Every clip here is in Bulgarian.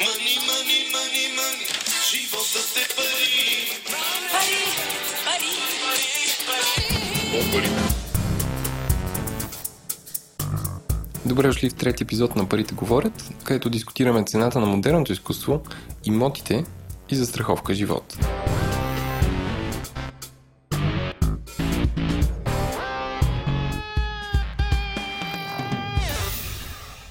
Мани, мани, мани, мани, животът е пари. Пари, пари, пари, пари. Добре дошли в трети епизод на Парите говорят, където дискутираме цената на модерното изкуство, имотите и застраховка живот.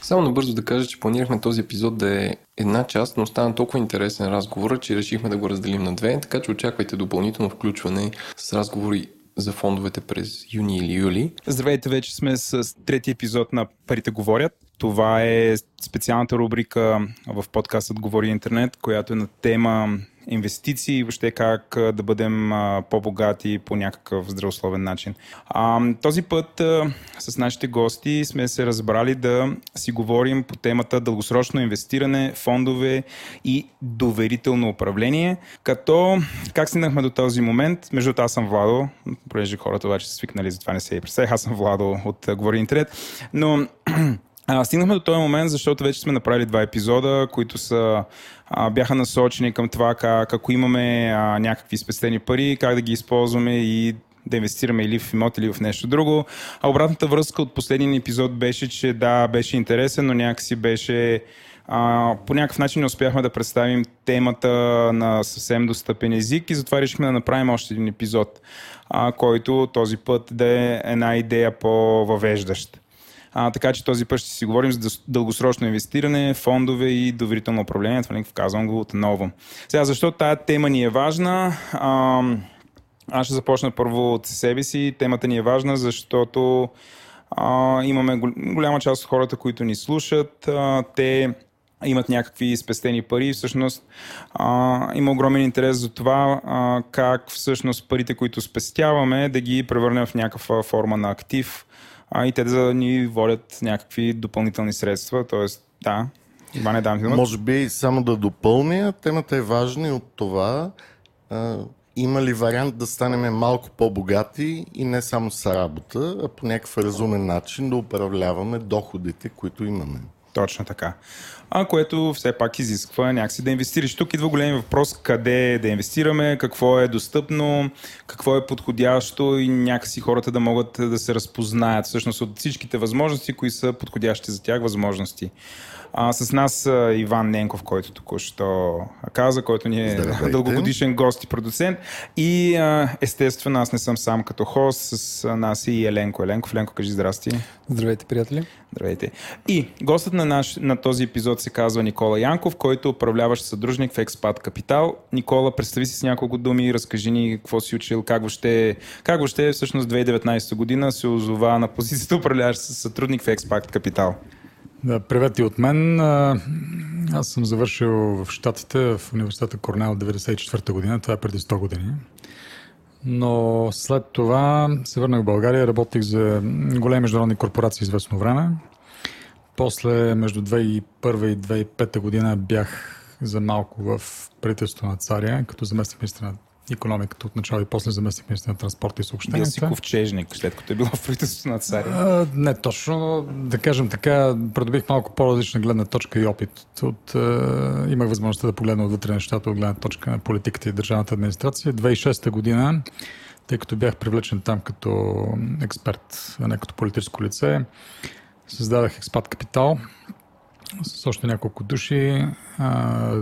Само набързо да кажа, че планирахме този епизод да е една част, но стана толкова интересен разговор, че решихме да го разделим на две, така че очаквайте допълнително включване с разговори за фондовете през юни или юли. Здравейте, вече сме с трети епизод на Парите говорят. Това е специалната рубрика в подкастът Говори интернет, която е на тема инвестиции и въобще как да бъдем по-богати по някакъв здравословен начин. Този път с нашите гости сме се разбрали да си говорим по темата дългосрочно инвестиране, фондове и доверително управление. Като как стигнахме до този момент? Между аз съм Владо, понеже хората обаче са свикнали, затова не се и представих. Аз съм Владо от Говори интернет. Но а, стигнахме до този момент, защото вече сме направили два епизода, които са, а, бяха насочени към това как ако имаме а, някакви спестени пари, как да ги използваме и да инвестираме или в имот, или в нещо друго. А обратната връзка от последния епизод беше, че да, беше интересен, но някакси беше а, по някакъв начин не успяхме да представим темата на съвсем достъпен език и затова решихме да направим още един епизод, а, който този път да е една идея по-въвеждащ. А, така че този път ще си говорим за дългосрочно инвестиране, фондове и доверително управление. Това казвам го отново. Сега, защо тая тема ни е важна? А, аз ще започна първо от себе си. Темата ни е важна, защото а, имаме голяма част от хората, които ни слушат. А, те имат някакви спестени пари. Всъщност а, има огромен интерес за това а, как всъщност парите, които спестяваме, да ги превърнем в някаква форма на актив, а и те да ни водят някакви допълнителни средства. Тоест, да, не дам филмът. Може би само да допълня, темата е важна и от това а, има ли вариант да станем малко по-богати и не само с работа, а по някакъв разумен начин да управляваме доходите, които имаме. Точно така. А което все пак изисква някакси да инвестираш. Тук идва големи въпрос къде да инвестираме, какво е достъпно, какво е подходящо и някакси хората да могат да се разпознаят всъщност от всичките възможности, кои са подходящи за тях възможности. А, с нас а, Иван Ненков, който току-що каза, който ни е Здравейте. дългогодишен гост и продуцент. И а, естествено, аз не съм сам като хост, с нас и Еленко. Еленко, Еленко, кажи здрасти. Здравейте, приятели. Здравейте. И гостът на, наш, на този епизод се казва Никола Янков, който е управляващ съдружник в Експат Капитал. Никола, представи си с няколко думи, разкажи ни какво си учил, как въобще, как въобще всъщност 2019 година се озова на позицията управляващ сътрудник в Експат Капитал. Привет и от мен. Аз съм завършил в Штатите, в университета Корнел 94-та година. Това е преди 100 години. Но след това се върнах в България, работих за големи международни корпорации известно време. После, между 2001 и 2005 година бях за малко в правителството на Царя, като заместник министър на економиката от начало и после заместих министър на транспорта и съобщенията. Бил си ковчежник, след като е било в правителството на царя. А, не точно, да кажем така, придобих малко по-различна гледна точка и опит. От, а, имах възможността да погледна отвътре нещата от гледна точка на политиката и държавната администрация. 2006 година, тъй като бях привлечен там като експерт, а не като политическо лице, създадах Експат Капитал с още няколко души. А,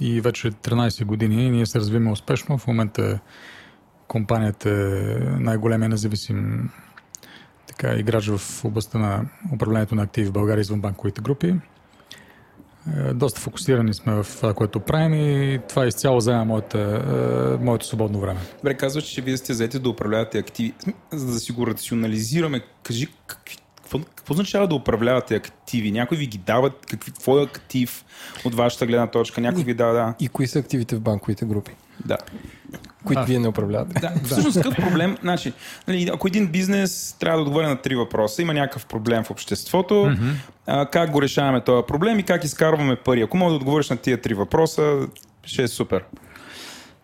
и вече 13 години ние се развиваме успешно. В момента компанията е най-големия независим така, играч в областта на управлението на активи в България извън банковите групи. Е, доста фокусирани сме в това, което правим и това изцяло заема моята, е, моето свободно време. Добре, казваш, че вие сте заети да управлявате активи. За да си го рационализираме, кажи какви какво, какво означава да управлявате активи? Някой ви ги дават, какви, какво е актив от вашата гледна точка? Някой ви дава, да. И кои са активите в банковите групи? Да. Които а, вие не управлявате. Да, всъщност какъв проблем? Значи, нали, ако един бизнес трябва да отговаря на три въпроса, има някакъв проблем в обществото, mm-hmm. а, как го решаваме този проблем и как изкарваме пари? Ако мога да отговориш на тия три въпроса, ще е супер.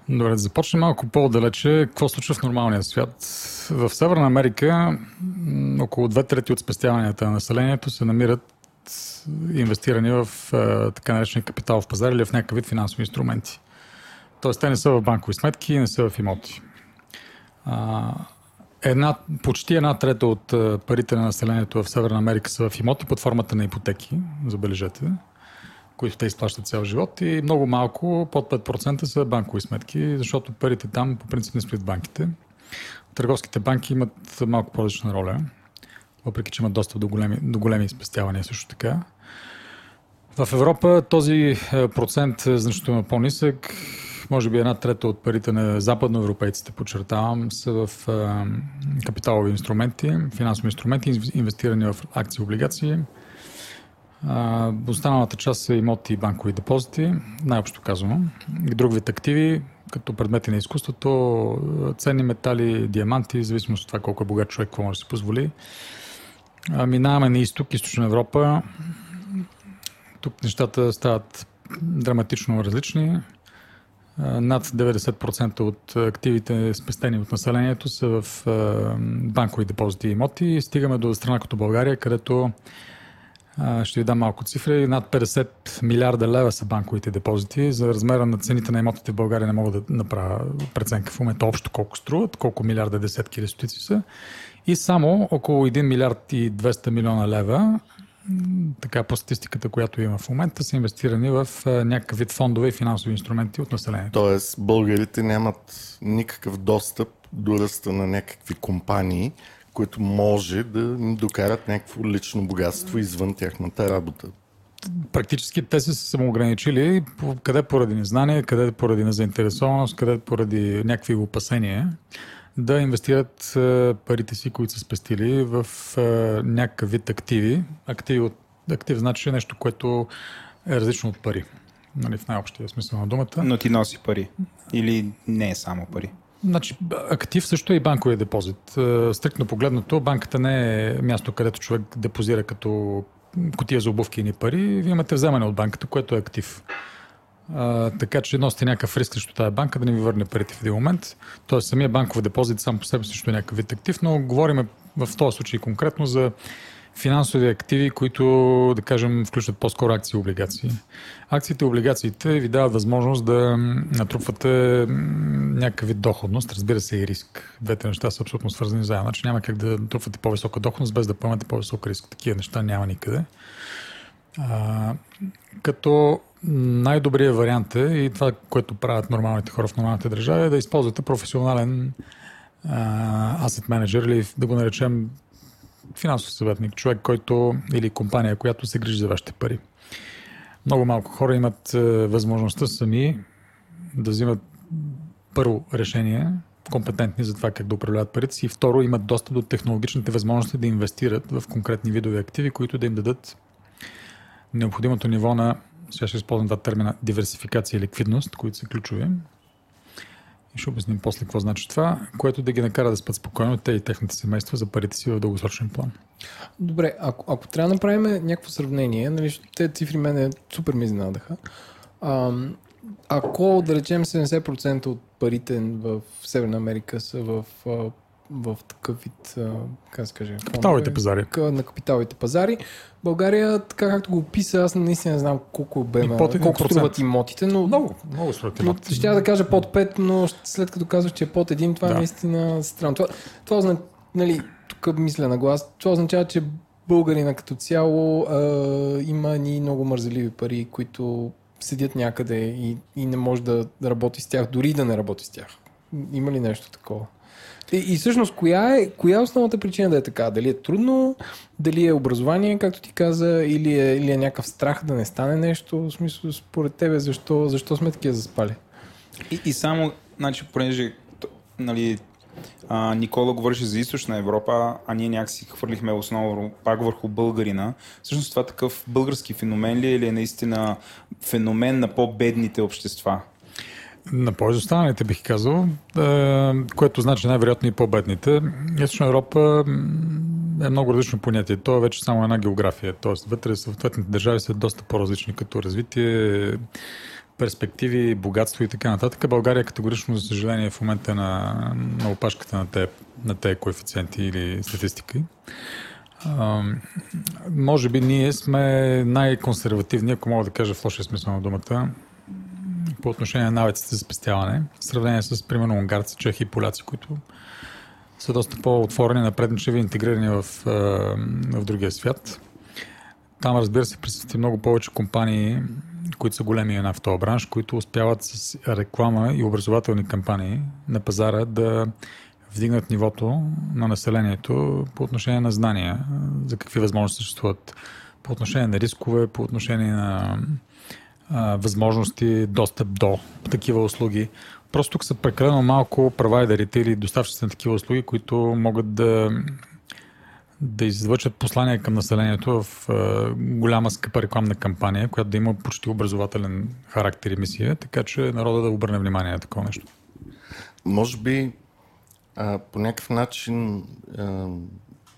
Добре, да започнем малко по-далече. Какво случва в нормалния свят? В Северна Америка около две трети от спестяванията на населението се намират инвестирани в а, така наречен капитал в пазар или в някакъв вид финансови инструменти. Тоест, те не са в банкови сметки, не са в имоти. Една, почти една трета от а, парите на населението в Северна Америка са в имоти под формата на ипотеки, забележете, които те изплащат цял живот и много малко, под 5% са банкови сметки, защото парите там по принцип не в банките. Търговските банки имат малко по-различна роля, въпреки че имат достъп до големи, до големи спестявания също така. В Европа този е, процент е значително по-нисък. Може би една трета от парите на западноевропейците, подчертавам, са в е, капиталови инструменти, финансови инструменти, инвестирани в акции и облигации. А, останалата част са имоти и банкови депозити, най-общо казано. И друг вид активи, като предмети на изкуството, ценни метали, диаманти, зависимост от това колко е богат човек, какво може да си позволи. Минаваме на изток, източна Европа. Тук нещата стават драматично различни. Над 90% от активите, спестени от населението, са в банкови депозити и имоти. Стигаме до страна като България, където ще ви дам малко цифри. Над 50 милиарда лева са банковите депозити. За размера на цените на имотите в България не мога да направя преценка в момента общо колко струват, колко милиарда, десетки или са. И само около 1 милиард и 200 милиона лева, така по статистиката, която има в момента, са инвестирани в а, някакъв вид фондове и финансови инструменти от населението. Тоест, българите нямат никакъв достъп до ръста на някакви компании, които може да им докарат някакво лично богатство извън тяхната работа. Практически те са се самоограничили, къде поради незнание, къде поради незаинтересованост, къде поради някакви опасения, да инвестират е, парите си, които са спестили в е, някакъв вид активи. Активи от, актив значи нещо, което е различно от пари. Нали, в най-общия смисъл на думата. Но ти носи пари. Или не е само пари. Значи, актив също е и банковия депозит. Е, Стриктно погледнато, банката не е място, където човек депозира като котия за обувки и пари. Вие имате вземане от банката, което е актив. А, така че носите някакъв риск срещу тази банка да не ви върне парите в един момент. Тоест самия банков депозит сам по себе също е някакъв вид актив, но говорим в този случай конкретно за финансови активи, които, да кажем, включват по-скоро акции и облигации. Акциите и облигациите ви дават възможност да натрупвате някакъв вид доходност, разбира се и риск. Двете неща са абсолютно свързани заедно. Значи няма как да натрупвате по-висока доходност без да поемате по-висок риск. Такива неща няма никъде. А, като най-добрият вариант е и това, което правят нормалните хора в нормалните държави, е да използвате професионален асет менеджер или да го наречем финансов съветник, човек, който или компания, която се грижи за вашите пари. Много малко хора имат е, възможността сами да взимат първо решение, компетентни за това как да управляват парите си и второ имат достъп до технологичните възможности да инвестират в конкретни видове активи, които да им дадат необходимото ниво на, сега ще използвам два термина, диверсификация и ликвидност, които са ключови. Ще обясним после какво значи това, което да ги накара да спят спокойно те и техните семейства за парите си в дългосрочен план. Добре, ако, ако трябва да направим някакво сравнение, нали, тези цифри мене супер ме изненадаха. Ако, да речем, 70% от парите в Северна Америка са в, в такъв вид, как се каже, Капиталовите пазари. на капиталовите пазари. България, така както го описа, аз наистина не знам колко е под колко 1%. струват имотите, но Много, много според но ще да кажа под 5, но след като казваш, че е под 1, това Да. е наистина странно. Това, това означава, нали, тук мисля на глас, това означава, че българина като цяло а, има ни много мързеливи пари, които седят някъде и, и не може да работи с тях, дори да не работи с тях. Има ли нещо такова? И, и всъщност, коя е, коя е основната причина да е така? Дали е трудно, дали е образование, както ти каза, или е, или е някакъв страх да не стане нещо? В смисъл, според тебе, защо, защо сме такива заспали? И, и само, значи, понеже нали, а, Никола говореше за източна Европа, а ние някакси хвърлихме основно пак върху българина. Всъщност това такъв български феномен ли е или е наистина феномен на по-бедните общества? На по-изостаналите бих казал, е, което значи най-вероятно и по-бедните. Източна Европа е много различно понятие. То е вече само една география. Тоест, вътре съответните държави са доста по-различни като развитие, перспективи, богатство и така нататък. България категорично, за съжаление, в момента е на, на опашката на те, на те коефициенти или статистики. А, може би ние сме най-консервативни, ако мога да кажа в лошия смисъл на думата, по отношение на навиците за спестяване, в сравнение с, примерно, унгарци, чехи и поляци, които са доста по-отворени, напредничеви, интегрирани в, в другия свят. Там, разбира се, присъстват много повече компании, които са големи на в този бранш, които успяват с реклама и образователни кампании на пазара да вдигнат нивото на населението по отношение на знания, за какви възможности съществуват, по отношение на рискове, по отношение на възможности, достъп до такива услуги. Просто тук са прекалено малко провайдерите или доставчиците на такива услуги, които могат да да излъчат послание към населението в а, голяма скъпа рекламна кампания, която да има почти образователен характер и мисия, така че народа да обърне внимание на такова нещо. Може би а, по някакъв начин а,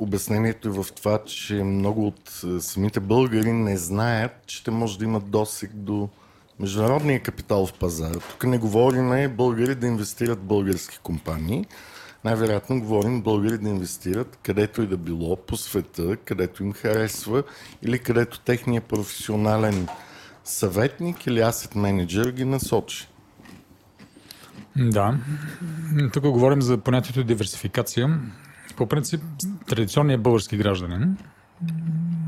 обяснението е в това, че много от а, самите българи не знаят, че те може да имат досег до международния капитал в пазара. Тук не говорим българи да инвестират в български компании, най-вероятно говорим българи да инвестират където и да било по света, където им харесва или където техният професионален съветник или асет менеджер ги насочи. Да. Тук говорим за понятието диверсификация. По принцип, традиционният български гражданин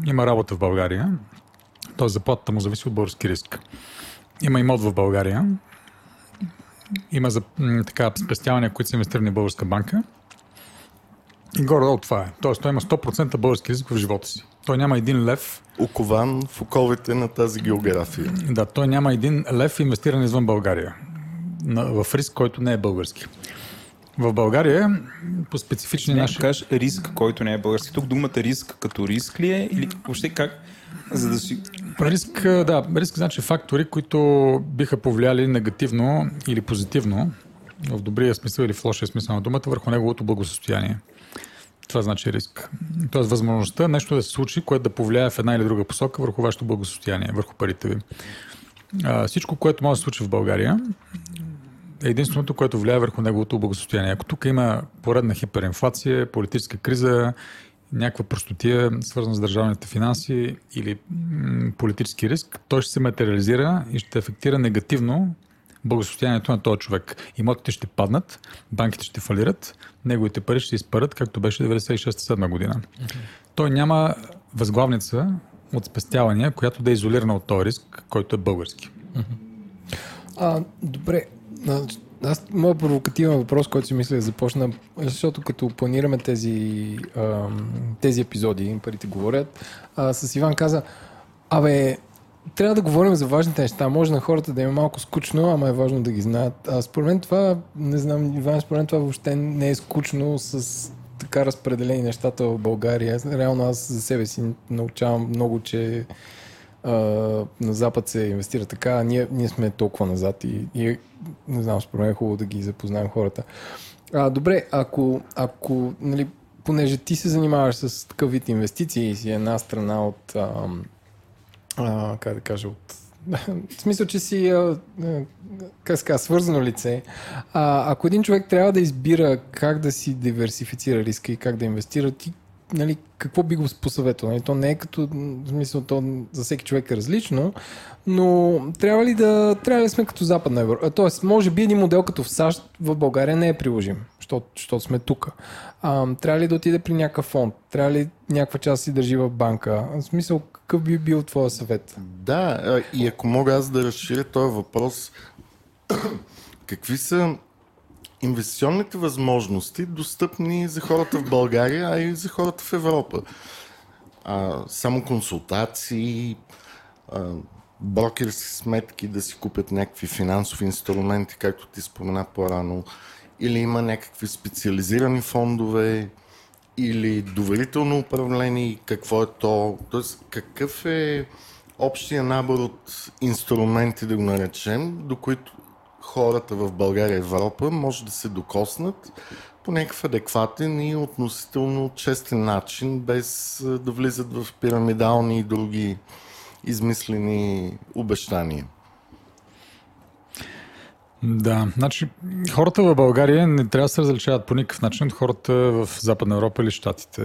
има работа в България, т.е. заплатата му зависи от български риск. Има имот в България, има за, така, спестявания, които са инвестирани в българска банка. И горе-долу това е. Тоест, той има 100% български риск в живота си. Той няма един лев, Окован в оковите на тази география. да, той няма един лев инвестиран извън България. В риск, който не е български. В България, по специфични наши... кажеш риск, който не е български. Тук думата риск като риск ли е или въобще как? За да си... Риск, да, риск значи фактори, които биха повлияли негативно или позитивно, в добрия смисъл или в лошия смисъл на думата, върху неговото благосостояние. Това значи риск. Тоест възможността нещо да се случи, което да повлияе в една или друга посока върху вашето благосостояние, върху парите ви. А, всичко, което може да се случи в България, е единственото, което влияе върху неговото благосостояние. Ако тук има поредна хиперинфлация, политическа криза, някаква простотия, свързана с държавните финанси или м, политически риск, той ще се материализира и ще афектира негативно благосостоянието на този човек. Имотите ще паднат, банките ще фалират, неговите пари ще изпарат, както беше 96-7 година. Той няма възглавница от спестявания, която да е изолирана от този риск, който е български. А, добре. Аз, моят провокативен въпрос, който си мисля да започна, защото като планираме тези, тези епизоди, парите говорят, с Иван каза, абе, трябва да говорим за важните неща. Може на хората да им е малко скучно, ама е важно да ги знаят. А според мен това, не знам, Иван, според мен това въобще не е скучно с така разпределени нещата в България. Реално аз за себе си научавам много, че а, на Запад се инвестира така, а ние, ние сме толкова назад и, и не знам, според мен е хубаво да ги запознаем хората. А, добре, ако, ако нали, понеже ти се занимаваш с такъв вид инвестиции и си една страна от а, а, как да кажа, от в смисъл, че си а, а, казва, свързано лице. А, ако един човек трябва да избира как да си диверсифицира риска и как да инвестира, ти нали, какво би го посъветвал? Нали, то не е като, в смисъл, то за всеки човек е различно, но трябва ли да, трябва ли сме като Западна Европа? Тоест, може би един модел като в САЩ в България не е приложим, защото, сме тук. Трябва ли да отиде при някакъв фонд? Трябва ли някаква част си държи в банка? В смисъл, какъв би бил твоя съвет? Да, и ако мога аз да разширя този въпрос, какви са инвестиционните възможности достъпни за хората в България, а и за хората в Европа? А, само консултации, а, брокерски сметки да си купят някакви финансови инструменти, както ти спомена по-рано, или има някакви специализирани фондове, или доверително управление, какво е то, т.е. какъв е общия набор от инструменти, да го наречем, до които хората в България и Европа може да се докоснат по някакъв адекватен и относително честен начин, без да влизат в пирамидални и други измислени обещания. Да, значи хората в България не трябва да се различават по никакъв начин от хората в Западна Европа или Штатите.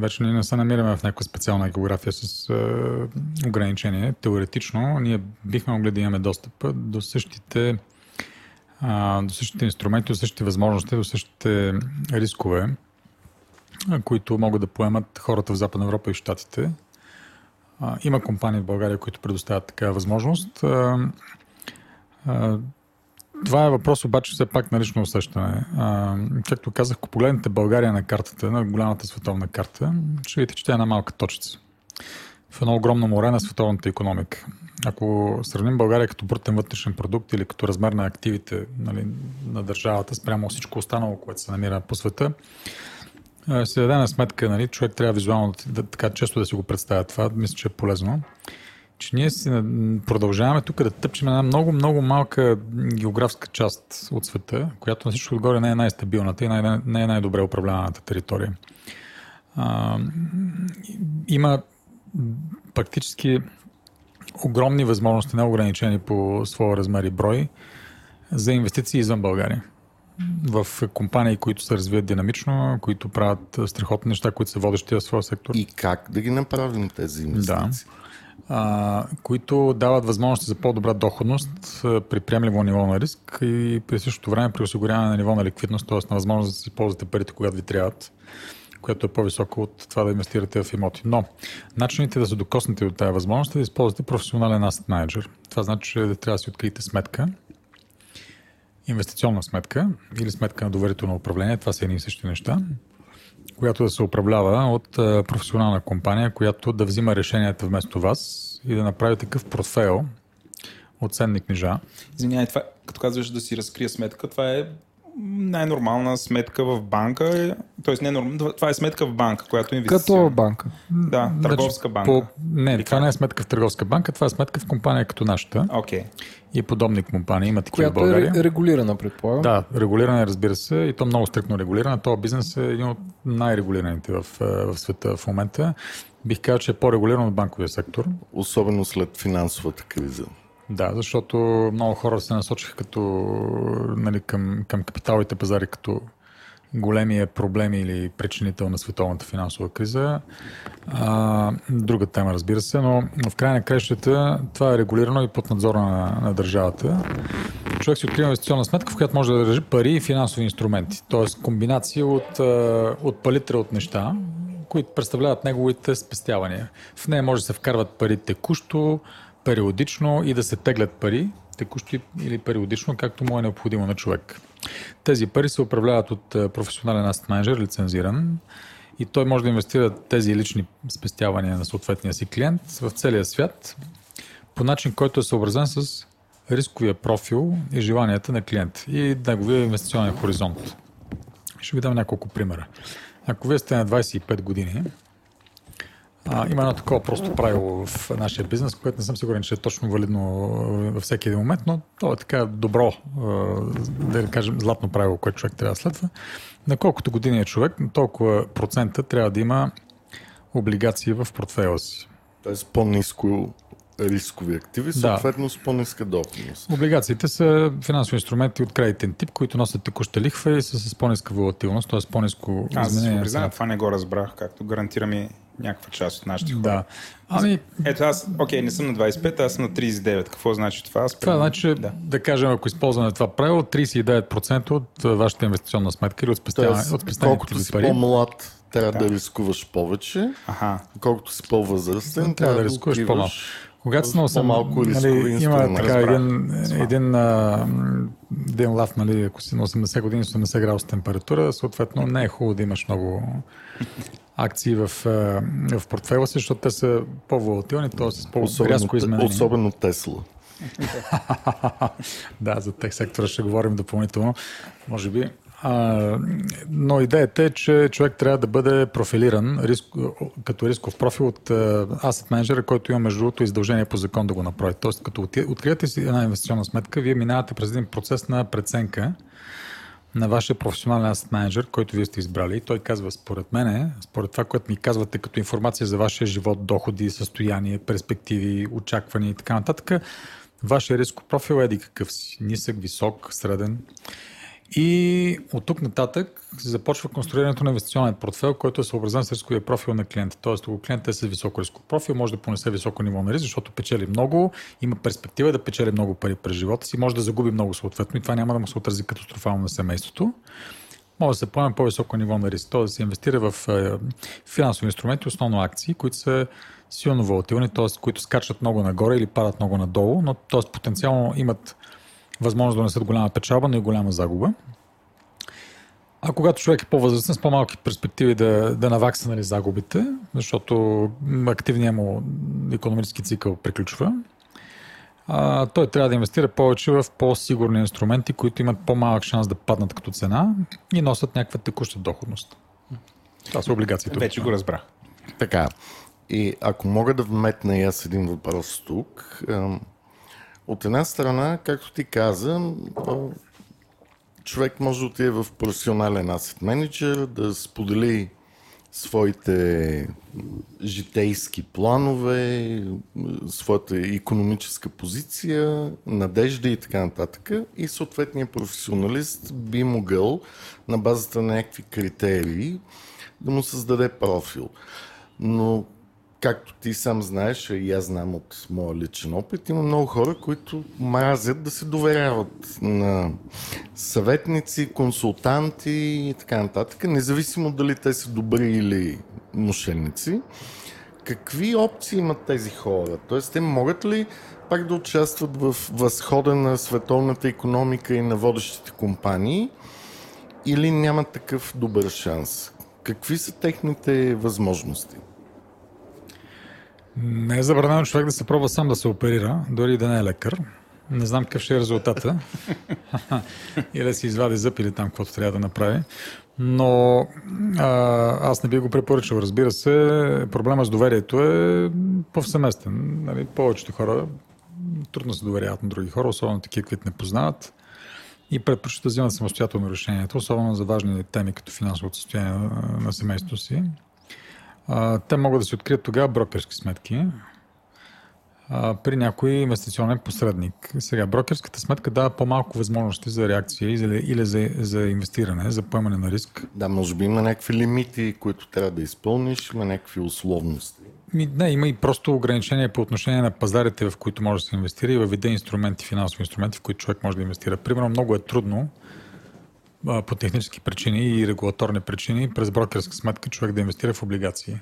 Вече ние не се намираме в някаква специална география с е, ограничение. Теоретично ние бихме могли да имаме достъп до същите, до същите инструменти, до същите възможности, до същите рискове, които могат да поемат хората в Западна Европа и Штатите. А, има компании в България, които предоставят такава възможност. Това е въпрос обаче все пак на лично усещане. Както казах, ако погледнете България на картата, на голямата световна карта, ще видите, че тя е една малка точица. В едно огромно море на световната економика. Ако сравним България като брутен вътрешен продукт или като размер на активите нали, на държавата спрямо всичко останало, което се намира по света, а, се даде на сметка, нали, човек трябва визуално да, така често да си го представя това, мисля, че е полезно че ние си продължаваме тук да тъпчем една много, много малка географска част от света, която на всичко отгоре не е най-стабилната и най- не е най-добре управляваната територия. А, има практически огромни възможности, неограничени по своя размер и брой, за инвестиции извън България. В компании, които се развиват динамично, които правят страхотни неща, които са водещи в своя сектор. И как да ги направим тези инвестиции? Да а, които дават възможности за по-добра доходност при приемливо ниво на риск и при същото време при осигуряване на ниво на ликвидност, т.е. на възможност да си ползвате парите, когато ви трябват, което е по-високо от това да инвестирате в имоти. Но начините да се докоснете от тази възможност е да използвате професионален asset manager. Това значи, че трябва да си откриете сметка, инвестиционна сметка или сметка на доверително управление. Това са едни и същи неща която да се управлява от професионална компания, която да взима решенията вместо вас и да направи такъв портфейл от ценни книжа. Извинявай, това, като казваш да си разкрия сметка, това е най-нормална сметка в банка, т.е. не това е сметка в банка, която инвестира. Като банка. Да, търговска значи, банка. По... Не, Или това как? не е сметка в търговска банка, това е сметка в компания като нашата. Okay. И подобни компании има такива Която в България. е регулирана, предполагам. Да, регулирана е, разбира се, и то много стрикно регулирана. Това бизнес е един от най-регулираните в, в света в момента. Бих казал, че е по-регулиран от банковия сектор. Особено след финансовата криза. Да, защото много хора се насочиха като, нали, към, към капиталовите пазари като големия проблем или причинител на световната финансова криза. А, друга тема, разбира се, но в край на крещата това е регулирано и под надзора на, на държавата. Човек си открива инвестиционна сметка, в която може да държи пари и финансови инструменти. Тоест комбинация от, от палитра от неща, които представляват неговите спестявания. В нея може да се вкарват пари текущо, периодично и да се теглят пари, текущи или периодично, както му е необходимо на човек. Тези пари се управляват от професионален asset менеджер, лицензиран, и той може да инвестира тези лични спестявания на съответния си клиент в целия свят по начин, който е съобразен с рисковия профил и желанията на клиент и неговия инвестиционен хоризонт. Ще ви дам няколко примера. Ако вие сте на 25 години, а, има едно такова просто правило в нашия бизнес, което не съм сигурен, че е точно валидно във всеки един момент, но то е така добро, да кажем, златно правило, което човек трябва да следва. На колкото години е човек, на толкова процента трябва да има облигации в портфела си. Тоест по-низко рискови активи, съответно да. с по-ниска доходност. Облигациите са финансови инструменти от кредитен тип, които носят текуща лихва и са с по-ниска волатилност, т.е. по-ниско Аз изменение. това не го разбрах, както гарантираме някаква част от нашите хора. Да. Ами... Ето аз, окей, не съм на 25, аз съм на 39. Какво значи това? Аз това значи, да. да кажем, ако използваме това правило, 39% от вашата инвестиционна сметка или от спестяване, от колкото си пари. по-млад, трябва да. да рискуваш повече. Ага. Колкото си по-възрастен, трябва, трябва да, да рискуваш по-малко. Когато съм съм, малко нали, има така един, един, а, един лав, нали, ако си на 80 години, 80 градуса температура, съответно не е хубаво да имаш много акции в, в портфела си, защото те са по-волатилни, т.е. с по-рязко изменение. Особено Тесла. да, за тех сектора ще говорим допълнително, може би. А, но идеята е, че човек трябва да бъде профилиран риск, като рисков профил от asset менеджера, който има между другото издължение по закон да го направи. Тоест, като откриете си една инвестиционна сметка, вие минавате през един процес на преценка на вашия професионален asset менеджер, който вие сте избрали. Той казва, според мен, според това, което ми казвате като информация за вашия живот, доходи, състояние, перспективи, очаквания и така нататък, вашия рисков профил е еди какъв си. Нисък, висок, среден. И от тук нататък започва конструирането на инвестиционен портфел, който е съобразен с рисковия профил на клиента. Тоест, ако клиентът е с висок рисков профил, може да понесе високо ниво на риск, защото печели много, има перспектива да печели много пари през живота си, може да загуби много съответно и това няма да му се отрази катастрофално на семейството. Може да се поеме по-високо ниво на риск, т.е. да се инвестира в е, финансови инструменти, основно акции, които са силно волатилни, т.е. които скачат много нагоре или падат много надолу, но т.е. потенциално имат възможност да донесат голяма печалба, но и голяма загуба. А когато човек е по-възрастен, с по-малки перспективи да, да навакса нали, загубите, защото активният му економически цикъл приключва, а, той трябва да инвестира повече в по-сигурни инструменти, които имат по-малък шанс да паднат като цена и носят някаква текуща доходност. Това са облигациите. Вече го разбрах. Така. И ако мога да вметна и аз един въпрос тук. От една страна, както ти каза, човек може да отиде в професионален asset менеджер, да сподели своите житейски планове, своята економическа позиция, надежда и така нататък. И съответният професионалист би могъл на базата на някакви критерии да му създаде профил. Но както ти сам знаеш, и аз знам от моя личен опит, има много хора, които мразят да се доверяват на съветници, консултанти и така нататък, независимо дали те са добри или мошенници. Какви опции имат тези хора? Тоест, те могат ли пак да участват в възхода на световната економика и на водещите компании или нямат такъв добър шанс? Какви са техните възможности? Не е забранено човек да се пробва сам да се оперира, дори да не е лекар. Не знам какъв ще е резултата. или да си извади зъб или там каквото трябва да направи. Но а, аз не би го препоръчал. Разбира се, проблема с доверието е повсеместен. Нали, повечето хора трудно се доверяват на други хора, особено такива, които не познават и предпочитат да взимат самостоятелно решението, особено за важни теми, като финансовото състояние на семейството си. А, те могат да си открият тогава брокерски сметки а, при някой инвестиционен посредник. Сега, брокерската сметка дава по-малко възможности за реакция или, или за, за инвестиране, за поемане на риск. Да, може би има някакви лимити, които трябва да изпълниш, има някакви условности. Ми, не, има и просто ограничения по отношение на пазарите, в които може да се инвестира и във вида инструменти, финансови инструменти, в които човек може да инвестира. Примерно много е трудно по технически причини и регулаторни причини през брокерска сметка човек да инвестира в облигации.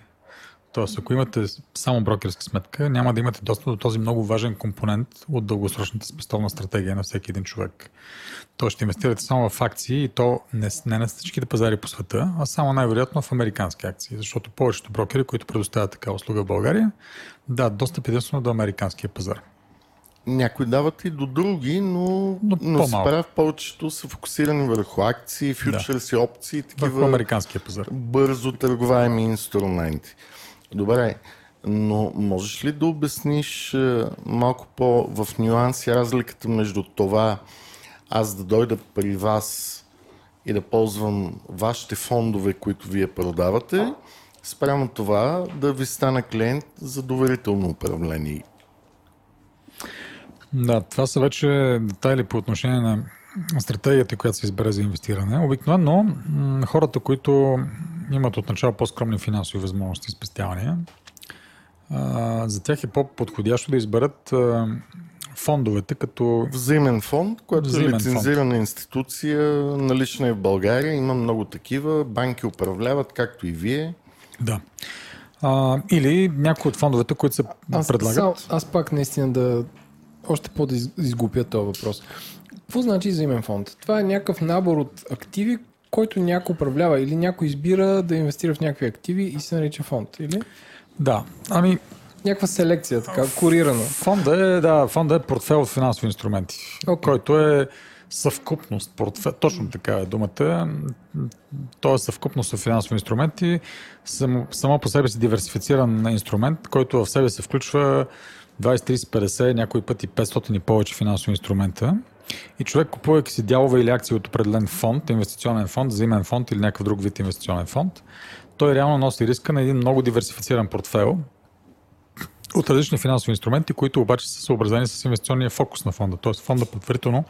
Тоест, ако имате само брокерска сметка, няма да имате достъп до този много важен компонент от дългосрочната спестовна стратегия на всеки един човек. Тоест, ще инвестирате само в акции и то не, не на всичките пазари по света, а само най-вероятно в американски акции, защото повечето брокери, които предоставят така услуга в България, да, достъп единствено до американския пазар. Някои дават и до други, но, Но но, се правят повечето са фокусирани върху акции, фьючерси, опции, Върху такива американския пазар. бързо търговаеми инструменти. Добре, но можеш ли да обясниш е, малко по в нюанси разликата между това аз да дойда при вас и да ползвам вашите фондове, които вие продавате, спрямо това да ви стана клиент за доверително управление? Да, това са вече детайли по отношение на стратегията, която се избере за инвестиране. Обикновено хората, които имат отначало по-скромни финансови възможности и спестявания, за тях е по-подходящо да изберат фондовете като Взаимен фонд, който Взаимен е фонд. лицензирана институция, налична е в България. Има много такива. Банки управляват, както и вие. Да. А, или някои от фондовете, които се Аз, предлагат. Сал, аз пак наистина да още по-да из- изглупя този въпрос. Какво значи взаимен фонд? Това е някакъв набор от активи, който някой управлява или някой избира да инвестира в някакви активи и се нарича фонд. Или Да. Ами, някаква селекция, така, курирана. Фонда е, да, фонда е портфел от финансови инструменти, Окей. който е съвкупност, портфел, точно така е думата. То е съвкупност от финансови инструменти, само, само по себе си диверсифициран инструмент, който в себе се включва 20, 30, 50, някои пъти 500 и повече финансови инструмента. И човек, купувайки си дялове или акции от определен фонд, инвестиционен фонд, взаимен фонд или някакъв друг вид инвестиционен фонд, той реално носи риска на един много диверсифициран портфел от различни финансови инструменти, които обаче са съобразени с инвестиционния фокус на фонда. Тоест фонда предварително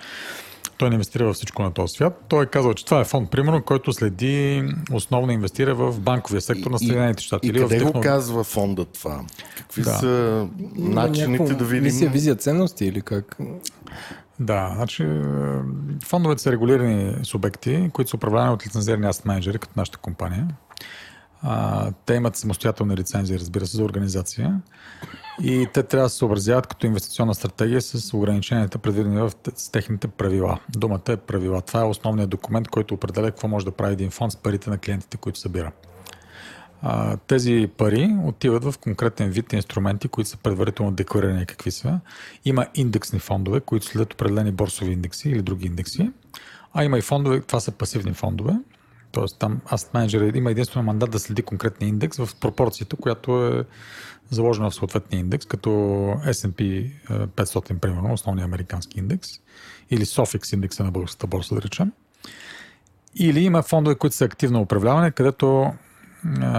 той не инвестира във всичко на този свят. Той е казал, че това е фонд, примерно, който следи, основно инвестира в банковия сектор на Съединените щати. И, или в къде го техно- казва фонда това? Какви Да. са начините някакво да видим? Мисия, визия, ценности или как? Да, значи е, фондовете са регулирани субекти, които са управлявани от лицензирани асет менеджери, като нашата компания. А, те имат самостоятелни лицензии, разбира се, за организация. И те трябва да се съобразяват като инвестиционна стратегия с ограниченията, предвидени в с техните правила. Думата е правила. Това е основният документ, който определя какво може да прави един фонд с парите на клиентите, които събира. А, тези пари отиват в конкретен вид инструменти, които са предварително декларирани какви са. Има индексни фондове, които следят определени борсови индекси или други индекси. А има и фондове, това са пасивни фондове. Тоест там Asset Manager има единствено мандат да следи конкретния индекс в пропорцията, която е заложена в съответния индекс, като S&P 500, примерно, основния американски индекс, или SOFIX индекса на българската борса, да речем. Или има фондове, които са активно управляване, където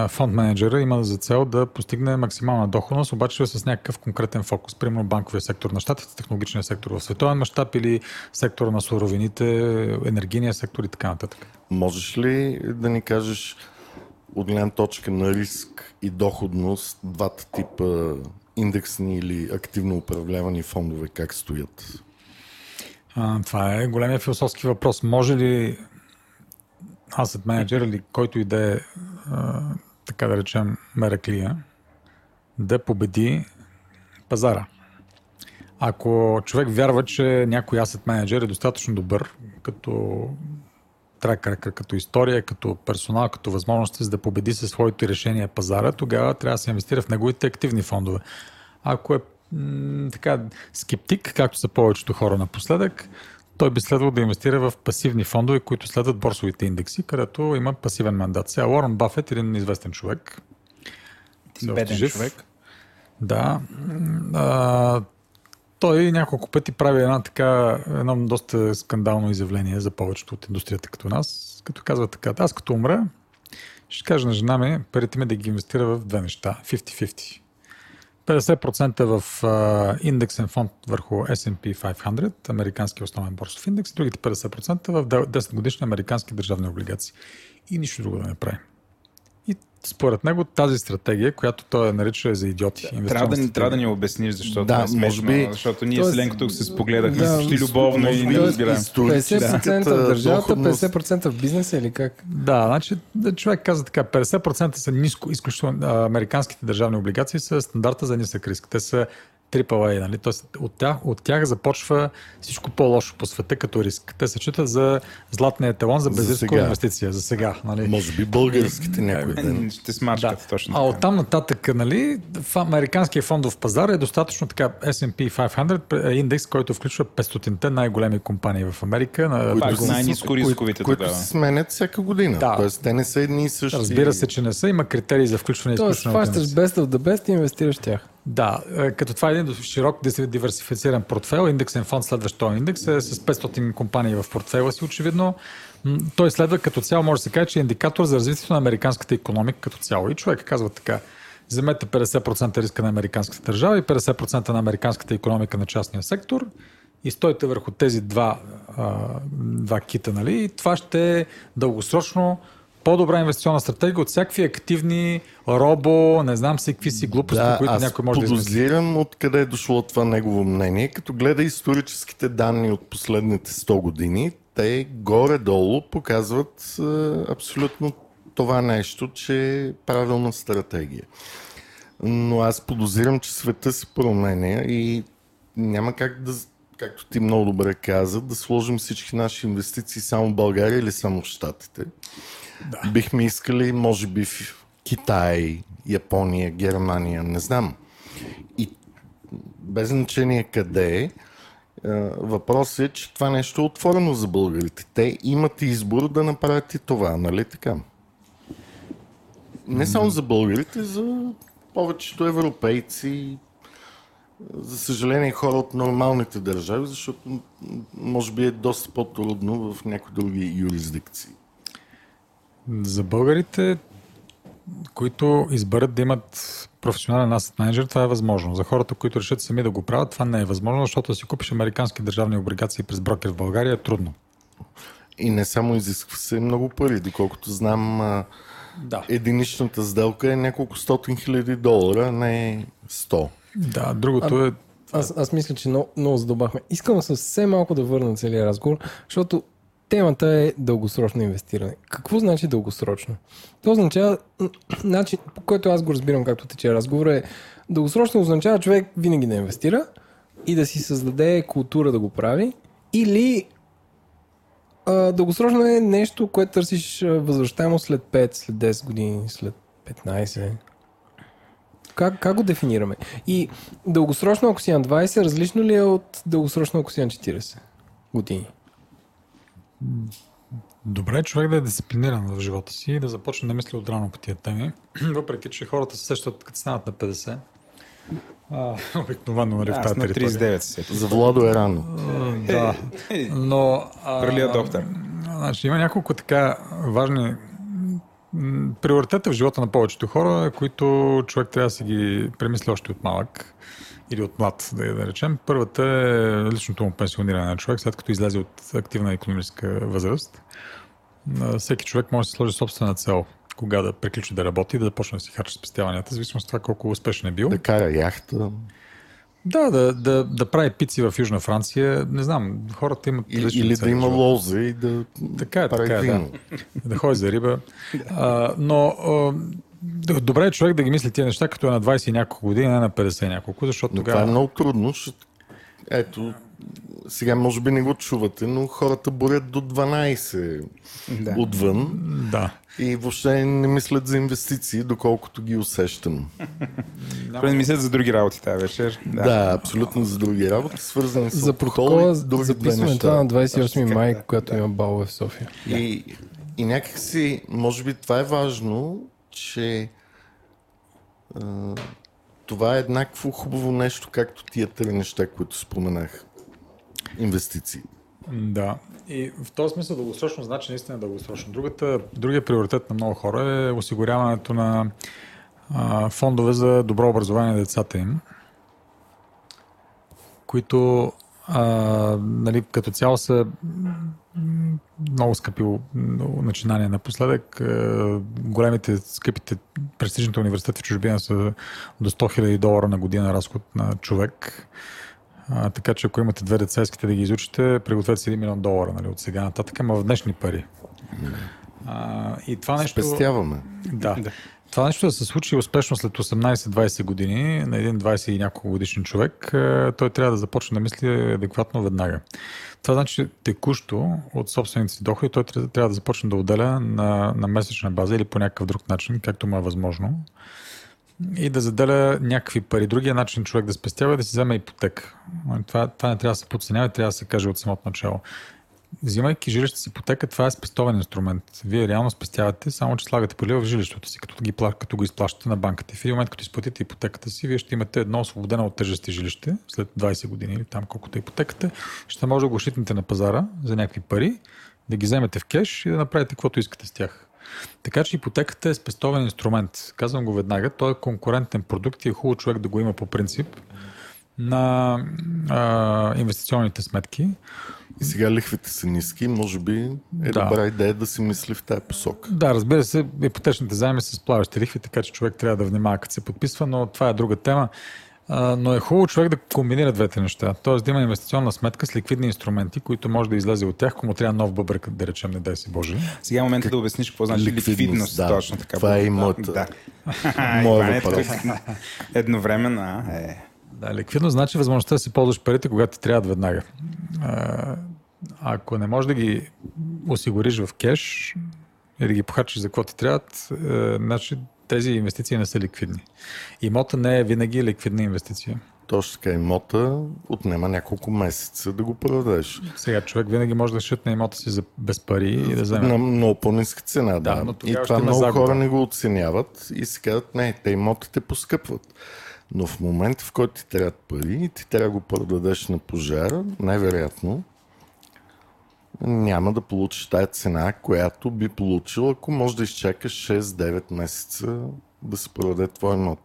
фонд менеджера има за цел да постигне максимална доходност, обаче с някакъв конкретен фокус. Примерно банковия сектор на щатите, технологичния сектор в световен мащаб или сектора на суровините, енергийния сектор и така нататък. Можеш ли да ни кажеш от гледна точка на риск и доходност двата типа индексни или активно управлявани фондове как стоят? А, това е големия философски въпрос. Може ли asset менеджер или който и да е, така да речем, мераклия, да победи пазара? Ако човек вярва, че някой asset менеджер е достатъчно добър, като ръка, като история, като персонал, като възможности за да победи със своите решения пазара, тогава трябва да се инвестира в неговите активни фондове. Ако е м, така скептик, както са повечето хора напоследък, той би следвал да инвестира в пасивни фондове, които следват борсовите индекси, където има пасивен мандат. Сега Уорън Бафет, един известен човек, Беден жив. човек. Да. А, той няколко пъти прави една така, едно доста скандално изявление за повечето от индустрията като нас, като казва така, аз като умра, ще кажа на жена ми, парите ми да ги инвестира в две неща, 50-50. 50% в а, индексен фонд върху S&P 500, американски основен борсов индекс, другите 50% в 10 годишни американски държавни облигации. И нищо друго да не прави. Според него тази стратегия, която той я нарича за идиоти. Трябва да, ни, трябва да ни обясниш, защото Да, да, е смешно, може би- защото ние с Ленко тук се спогледахме Да, да, любовно и не разбираем. историческата 50% в държавата, доходност- 50% в бизнеса или как? Да, значи да, човек каза така, 50% са ниско, изключително американските държавни облигации са стандарта за нисък риск. Те са AAA, нали? Тоест от тях, от тях започва всичко по-лошо по света като риск. Те се читат за златния еталон за безрискова инвестиция, за сега. Нали? Може би българските някой ден. Ще смачкат точно А така. оттам нататък, нали, в американския фондов пазар е достатъчно така S&P 500 е индекс, който включва 500-те най-големи компании в Америка. На, които- най-низко рисковите Които се сменят всяка година. Да. Тоест те не са едни и същи. Разбира се, че не са. Има критерии за включване и Тоест, изключване. от фащаш best of the best и инвестираш в тях. Да, е, като това е един широк диверсифициран портфел, индексен фонд следващ този индекс е с 500 компании в портфела си, очевидно. Той следва като цяло, може да се каже, че е индикатор за развитието на американската економика като цяло. И човек казва така, вземете 50% риска на американската държава и 50% на американската економика на частния сектор и стойте върху тези два, два кита, нали? И това ще е дългосрочно по-добра инвестиционна стратегия от всякакви активни робо, не знам си какви си глупости, Да, които някой може да измисли. подозирам откъде е дошло това негово мнение. Като гледа историческите данни от последните 100 години, те горе-долу показват е, абсолютно това нещо, че е правилна стратегия. Но аз подозирам, че света се променя и няма как да, както ти много добре каза, да сложим всички наши инвестиции само в България или само в Штатите. Да. Бихме искали, може би, в Китай, Япония, Германия, не знам. И без значение къде е, въпросът е, че това нещо е отворено за българите. Те имат избор да направят и това, нали така? Не само за българите, за повечето европейци, за съжаление, хора от нормалните държави, защото може би е доста по-трудно в някои други юрисдикции. За българите, които изберат да имат професионален асет менеджер, това е възможно. За хората, които решат сами да го правят, това не е възможно, защото да си купиш американски държавни облигации през брокер в България е трудно. И не само изисква се много пари, доколкото знам, Да. единичната сделка е няколко стотин хиляди долара, не 100. Да, другото е... Аз, аз мисля, че много, много задълбахме. Искам съвсем малко да върна целият разговор, защото темата е дългосрочно инвестиране. Какво значи дългосрочно? То означава, начин, по който аз го разбирам, както тече разговор, е дългосрочно означава човек винаги да инвестира и да си създаде култура да го прави, или а, дългосрочно е нещо, което търсиш а, възвръщаемо след 5, след 10 години, след 15. Как, как го дефинираме? И дългосрочно, ако си на 20, различно ли е от дългосрочно, ако си на 40 години? Добре е човек да е дисциплиниран в живота си и да започне да мисли отрано по тия теми, въпреки че хората се сещат, като станат на 50. А, обикновено нали, Аз на територия. 39 се сетих. За Владо е рано. Да. Но... а, доктор. Значи, има няколко така важни приоритета в живота на повечето хора, които човек трябва да си ги премисли още от малък или от млад, да, да речем. Първата е личното му пенсиониране на човек, след като излезе от активна економическа възраст. Всеки човек може да си сложи собствена цел кога да приключи да работи да започне да си харчи спестяванията, в зависимост от това колко успешен е бил. Да кара яхта. Да, да, да, да прави пици в Южна Франция. Не знам, хората имат различни или да има лозе и да Така е, прави така е, да. вино. да ходи за риба. А, но а, добре е човек да ги мисли тия неща, като е на 20 и няколко години, а не на 50 и няколко, защото Но това тогава... е много трудно, защото ето, сега може би не го чувате, но хората борят до 12 Да. отвън Да. и въобще не мислят за инвестиции, доколкото ги усещам. Според мислят за други работи тази вечер. Да, да абсолютно за други работи, свързани с За протокола това на 28 Точно май, когато има балове в София. И, и някакси, може би това е важно, че а, това е еднакво хубаво нещо, както тия три неща, които споменах. Инвестиции. Да. И в този смисъл дългосрочно значи наистина дългосрочно. Другата, другия приоритет на много хора е осигуряването на а, фондове за добро образование на децата им, които а, нали, като цяло са много скъпи начинания напоследък. А, големите, скъпите, престижните университети в чужбина са до 100 000 долара на година разход на човек. А, така че ако имате две деца, искате да ги изучите, пригответе си 1 милион долара нали, от сега нататък, ама в днешни пари. А, и това нещо... Спестяваме. Да. Това нещо да се случи успешно след 18-20 години на един 20 и няколко годишен човек, е, той трябва да започне да мисли адекватно веднага. Това значи текущо от собствените си доходи той тря- трябва да започне да отделя на, на месечна база или по някакъв друг начин, както му е възможно. И да заделя някакви пари. Другия начин човек да спестява е да си вземе ипотека. Това, това не трябва да се подценява, трябва да се каже от самото начало. Взимайки жилище с ипотека, това е спестовен инструмент. Вие реално спестявате, само че слагате пари в жилището си, като, ги, като го изплащате на банката. В един момент, като изплатите ипотеката си, вие ще имате едно освободено от тежести жилище след 20 години или там колкото е ипотеката. Ще може да го шитнете на пазара за някакви пари, да ги вземете в кеш и да направите каквото искате с тях. Така че ипотеката е спестовен инструмент. Казвам го веднага. Той е конкурентен продукт и е хубаво човек да го има по принцип на а, инвестиционните сметки. И сега лихвите са ниски, може би е Да. добра идея да си мисли в тази посока. Да, разбира се, ипотечните заеми са с плаващи лихви, така че човек трябва да внимава като се подписва, но това е друга тема. Но е хубаво човек да комбинира двете неща. Тоест да има инвестиционна сметка с ликвидни инструменти, които може да излезе от тях, ако му трябва нов бъбрък, да речем, не дай си Боже. Сега е момента да обясниш какво значи Ликвидност, ликвидност. да. Точно така. Това е и Да, моята- Да. моя Иван е въпрос. Едновременно. Е. Да, ликвидност значи възможността да си ползваш парите, когато ти трябват веднага. Ако не можеш да ги осигуриш в кеш или да ги похарчиш за какво ти трябват, е, значи тези инвестиции не са ликвидни. Имота не е винаги ликвидна инвестиция. Точно така имота отнема няколко месеца да го продадеш. Сега човек винаги може да шутне имота си за без пари и да вземе. На много по-ниска цена, да. но и това много загуба. хора не го оценяват и си казват, не, те имотите поскъпват. Но в момента, в който ти трябват пари и ти трябва да го продадеш на пожара, най-вероятно няма да получиш тая цена, която би получил, ако може да изчакаш 6-9 месеца да се продаде твой имот.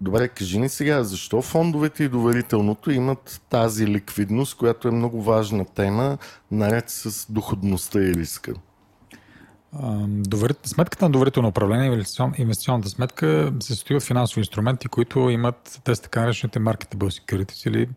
Добре, кажи ни сега, защо фондовете и доверителното имат тази ликвидност, която е много важна тема, наред с доходността и риска? Сметката на доверително управление, инвестицион... инвестиционната сметка се състои от финансови инструменти, които имат те така наречените marketable securities или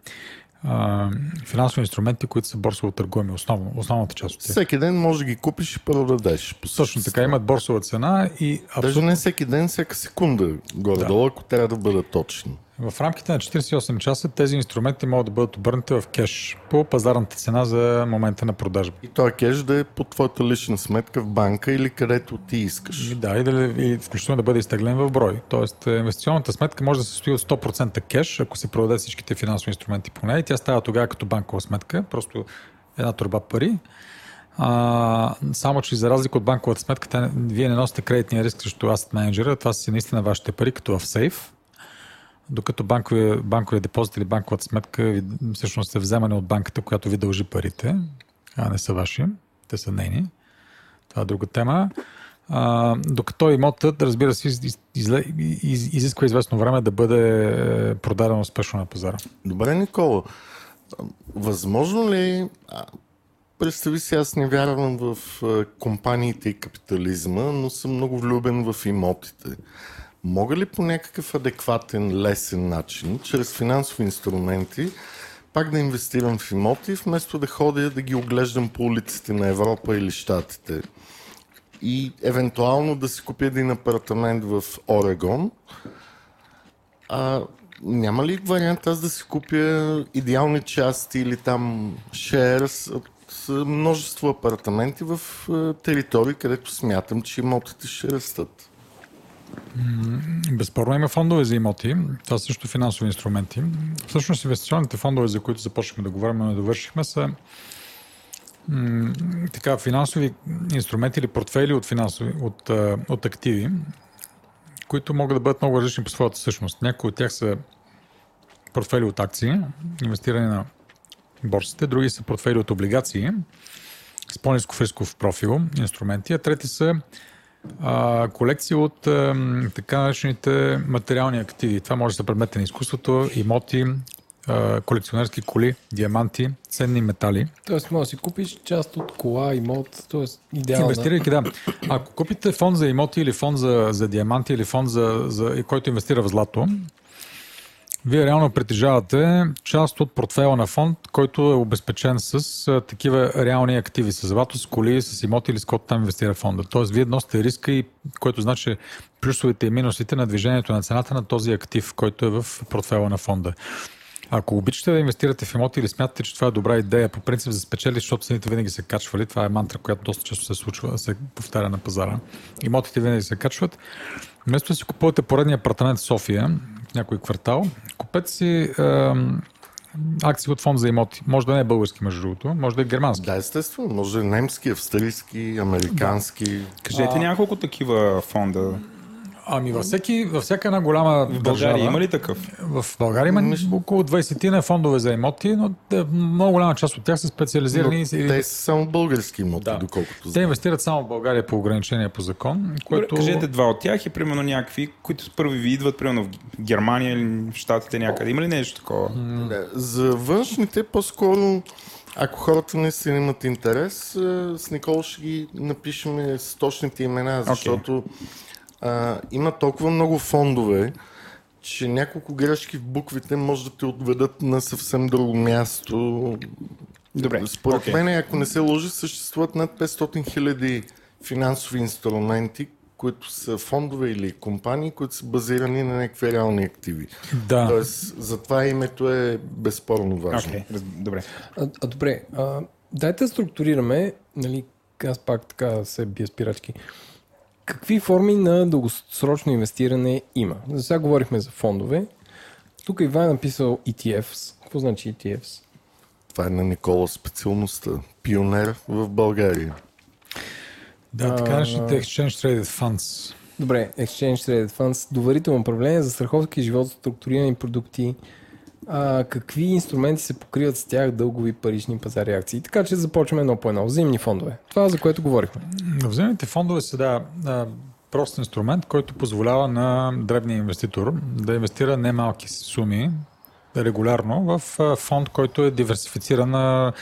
а, финансови инструменти, които са борсово търгуеми, основно, основната част от тях. Всеки ден може да ги купиш и продадеш. Точно така, имат борсова цена и Даже абсолютно не всеки ден, всяка секунда горе-долу, ако трябва да бъда точни. В рамките на 48 часа тези инструменти могат да бъдат обърнати в кеш по пазарната цена за момента на продажба. И този кеш да е по твоята лична сметка в банка или където ти искаш. И Да, и, да, и включително да бъде изтеглен в брой. Тоест, е, инвестиционната сметка може да се състои от 100% кеш, ако се продаде всичките финансови инструменти по нея. И тя става тогава като банкова сметка, просто една турба пари. А, само, че за разлика от банковата сметка, тя, вие не носите кредитния риск срещу asset менеджера, това са наистина вашите пари, като в сейф. Докато банковия, банковия депозит или банковата сметка всъщност е вземане от банката, която ви дължи парите, а не са ваши, те са нейни. Това е друга тема. А, докато имотът, разбира се, из, из, из, изисква известно време да бъде е, продаден успешно на пазара. Добре, Никола. Възможно ли... Представи си, аз не вярвам в а, компаниите и капитализма, но съм много влюбен в имотите. Мога ли по някакъв адекватен, лесен начин, чрез финансови инструменти, пак да инвестирам в имоти, вместо да ходя да ги оглеждам по улиците на Европа или Штатите? И евентуално да си купя един апартамент в Орегон, а няма ли вариант аз да си купя идеални части или там shares от множество апартаменти в а, територии, където смятам, че имотите ще растат? Безспорно има фондове за имоти. Това са също финансови инструменти. Всъщност инвестиционните фондове, за които започнахме да говорим, но не довършихме, са така, финансови инструменти или портфели от, финансови, от, от активи, които могат да бъдат много различни по своята същност. Някои от тях са портфели от акции, инвестиране на борсите, други са портфели от облигации с по-низко рисков профил, инструменти, а трети са а, колекции от а, така наречените материални активи. Това може да са предмет на изкуството, имоти, а, колекционерски коли, диаманти, ценни метали. Тоест, може да си купиш част от кола, имот, т.е. идеално. Инвестирайки, да. Ако купите фонд за имоти или фонд за, за диаманти или фонд, за, за, който инвестира в злато, вие реално притежавате част от портфела на фонд, който е обезпечен с а, такива реални активи, с злато, с коли, с имоти или с който там инвестира фонда. Тоест, вие носите риска, и, който значи плюсовете и минусите на движението на цената на този актив, който е в портфела на фонда. Ако обичате да инвестирате в имоти или смятате, че това е добра идея, по принцип за спечели, защото цените винаги се качвали, това е мантра, която доста често се случва, се повтаря на пазара. Имотите винаги се качват. Вместо да си купувате поредния апартамент в София, някой квартал, купете си ем, акции от фонд за имоти. Може да не е български, между другото, може да е германски. Да, естествено. Може немски, австрийски, американски. Кажете няколко такива фонда. Ами във, всеки, във всяка една голяма В държава... България има ли такъв? В България има около 20 на фондове за имоти, но много голяма част от тях са Но специализирани. или- те са само български имоти, Да. доколкото Те знам. инвестират само в България по ограничения по закон, Което... Кажете два от тях и примерно някакви, които първи ви идват, примерно в Германия или в Штатите някъде. Има ли нещо такова? Да, За външните по-скоро, ако хората наистина имат интерес, а, с Никол ще ги напишем с точните имена, защото а, има толкова много фондове, че няколко грешки в буквите може да те отведат на съвсем друго място. Добре, Според окей. мен, ако не се лъжи, съществуват над 500 хиляди финансови инструменти, които са фондове или компании, които са базирани на някакви реални активи. Да. Тоест, затова името е безспорно важно. Раз- добре. А, а добре, а, дайте да структурираме, нали, аз пак така се бия спирачки. Какви форми на дългосрочно инвестиране има? За сега говорихме за фондове. Тук Иван е написал ETFs. Какво значи ETFs? Това е на Никола специалността. Пионер в България. Да, така наречените Exchange Traded Funds. Добре, Exchange Traded Funds, доверително управление, застраховки, живот, структурирани продукти. А, какви инструменти се покриват с тях дългови парични пазари акции? Така че започваме едно по едно. Взаимни фондове. Това, за което говорихме. Взаимните фондове са да, прост инструмент, който позволява на дребния инвеститор да инвестира немалки суми регулярно в фонд, който е диверсифициран на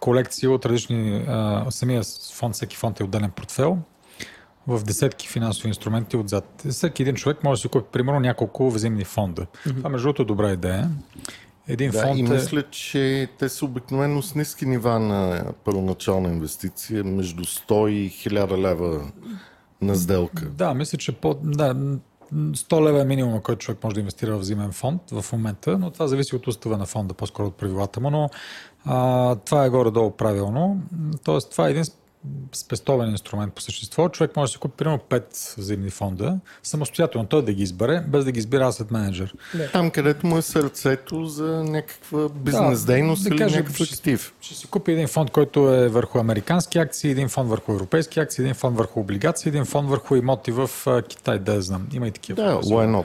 колекции от различни... А, самия фонд, всеки фонд е отделен портфел в десетки финансови инструменти отзад. Всеки един човек може да си купи примерно няколко взаимни фонда. Mm-hmm. Това между другото е добра идея. Един Да, фонд и е... мисля, че те са обикновено с ниски нива на първоначална инвестиция, между 100 и 1000 лева на сделка. Да, мисля, че по... Да, 100 лева е минимума, който човек може да инвестира в взимен фонд в момента, но това зависи от устава на фонда, по-скоро от правилата му, но а, това е горе-долу правилно. Тоест, това е един спестовен инструмент по същество. Човек може да си купи примерно 5 взаимни фонда, самостоятелно той да ги избере, без да ги избира asset менеджер. Там, където му е сърцето за някаква бизнес Да, дейност да или кажем, някакъв ще- актив. Ще си купи един фонд, който е върху американски акции, един фонд върху европейски акции, един фонд върху облигации, един фонд върху имоти в Китай, да знам. Има и такива. Да, why not?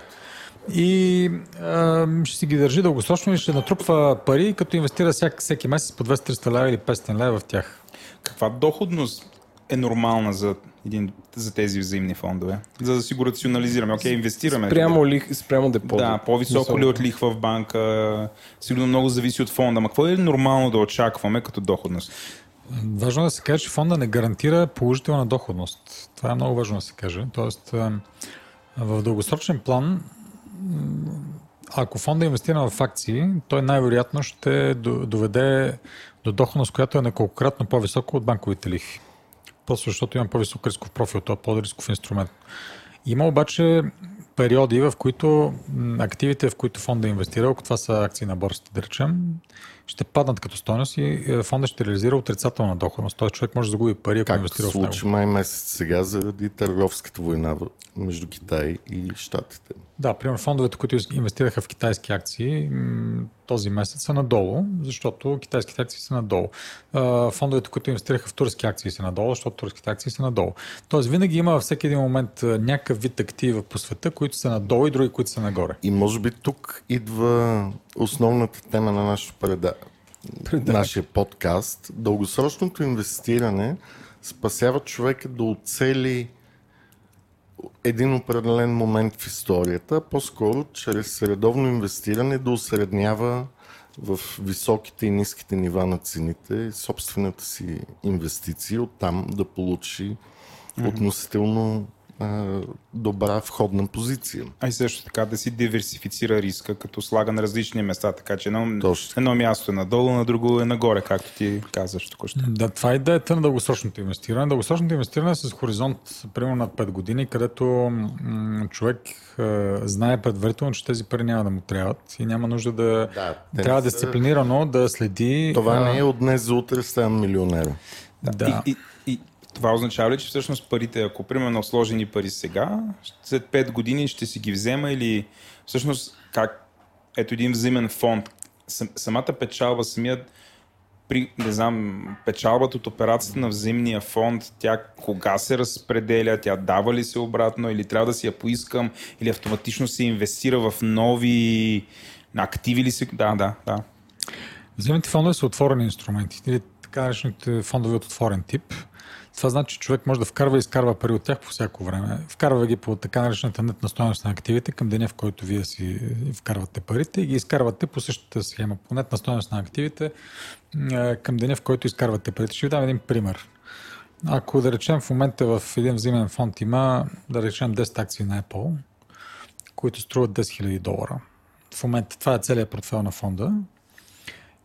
И а, ще си ги държи дългосрочно и ще натрупва пари, като инвестира всяк, всеки месец по 200-300 лева или 500 лева в тях. Каква доходност е нормална за, един, за тези взаимни фондове? За да си го рационализираме. Окей, инвестираме. Спрямо, лих, спрямо депозит. Да, по-високо ли от лихва в банка? Сигурно много зависи от фонда. Ма какво е нормално да очакваме като доходност? Важно е да се каже, че фонда не гарантира положителна доходност. Това е много важно да се каже. Тоест, в дългосрочен план, ако фонда инвестира в акции, той най-вероятно ще до- доведе до доходност, която е неколкократно по-висока от банковите лихви. Просто защото има по-висок рисков профил, това е по-рисков инструмент. Има обаче периоди, в които активите, в които фонда е инвестирал, ако това са акции на борсата, да речем, ще паднат като стойност и е, фонда ще реализира отрицателна доходност. Тоест човек може да загуби пари, ако Как инвестира в него. случи май месец сега заради търговската война между Китай и Штатите. Да, примерно фондовете, които инвестираха в китайски акции, този месец са надолу, защото китайските акции са надолу. Фондовете, които инвестираха в турски акции са надолу, защото турските акции са надолу. Тоест винаги има във всеки един момент някакъв вид активи по света, които са надолу и други, които са нагоре. И може би тук идва основната тема на нашото преда... нашия подкаст. Дългосрочното инвестиране спасява човека да оцели един определен момент в историята, по-скоро чрез редовно инвестиране да осреднява в високите и ниските нива на цените собствената си инвестиция, оттам да получи относително добра входна позиция. А и също така да си диверсифицира риска, като слага на различни места, така че едно, Точно. едно място е надолу, на друго е нагоре, както ти казваш току-що. Да, това е идеята на дългосрочното инвестиране. Дългосрочното инвестиране е с хоризонт примерно над 5 години, където м- човек е, знае предварително, че тези пари няма да му трябват и няма нужда да... Да, трябва дисциплинирано да следи... Това а, не е от днес за утре ставам милионер. Да. И, и, и това означава ли, че всъщност парите, ако примерно сложени пари сега, след 5 години ще си ги взема или всъщност как ето един взаимен фонд, сам, самата печалба, самият при, не знам, печалбата от операцията на взаимния фонд, тя кога се разпределя, тя дава ли се обратно или трябва да си я поискам или автоматично се инвестира в нови активи ли се... Да, да, да. Взаимните фондове са отворени инструменти, или така наречените фондове от отворен тип. Това значи, че човек може да вкарва и изкарва пари от тях по всяко време. Вкарва ги по така наречената нетна стоеност на активите към деня, в който вие си вкарвате парите и ги изкарвате по същата схема. По нетна стоеност на активите към деня, в който изкарвате парите. Ще ви дам един пример. Ако да речем в момента в един взаимен фонд има, да речем 10 акции на Apple, които струват 10 000 долара. В момента това е целият портфел на фонда.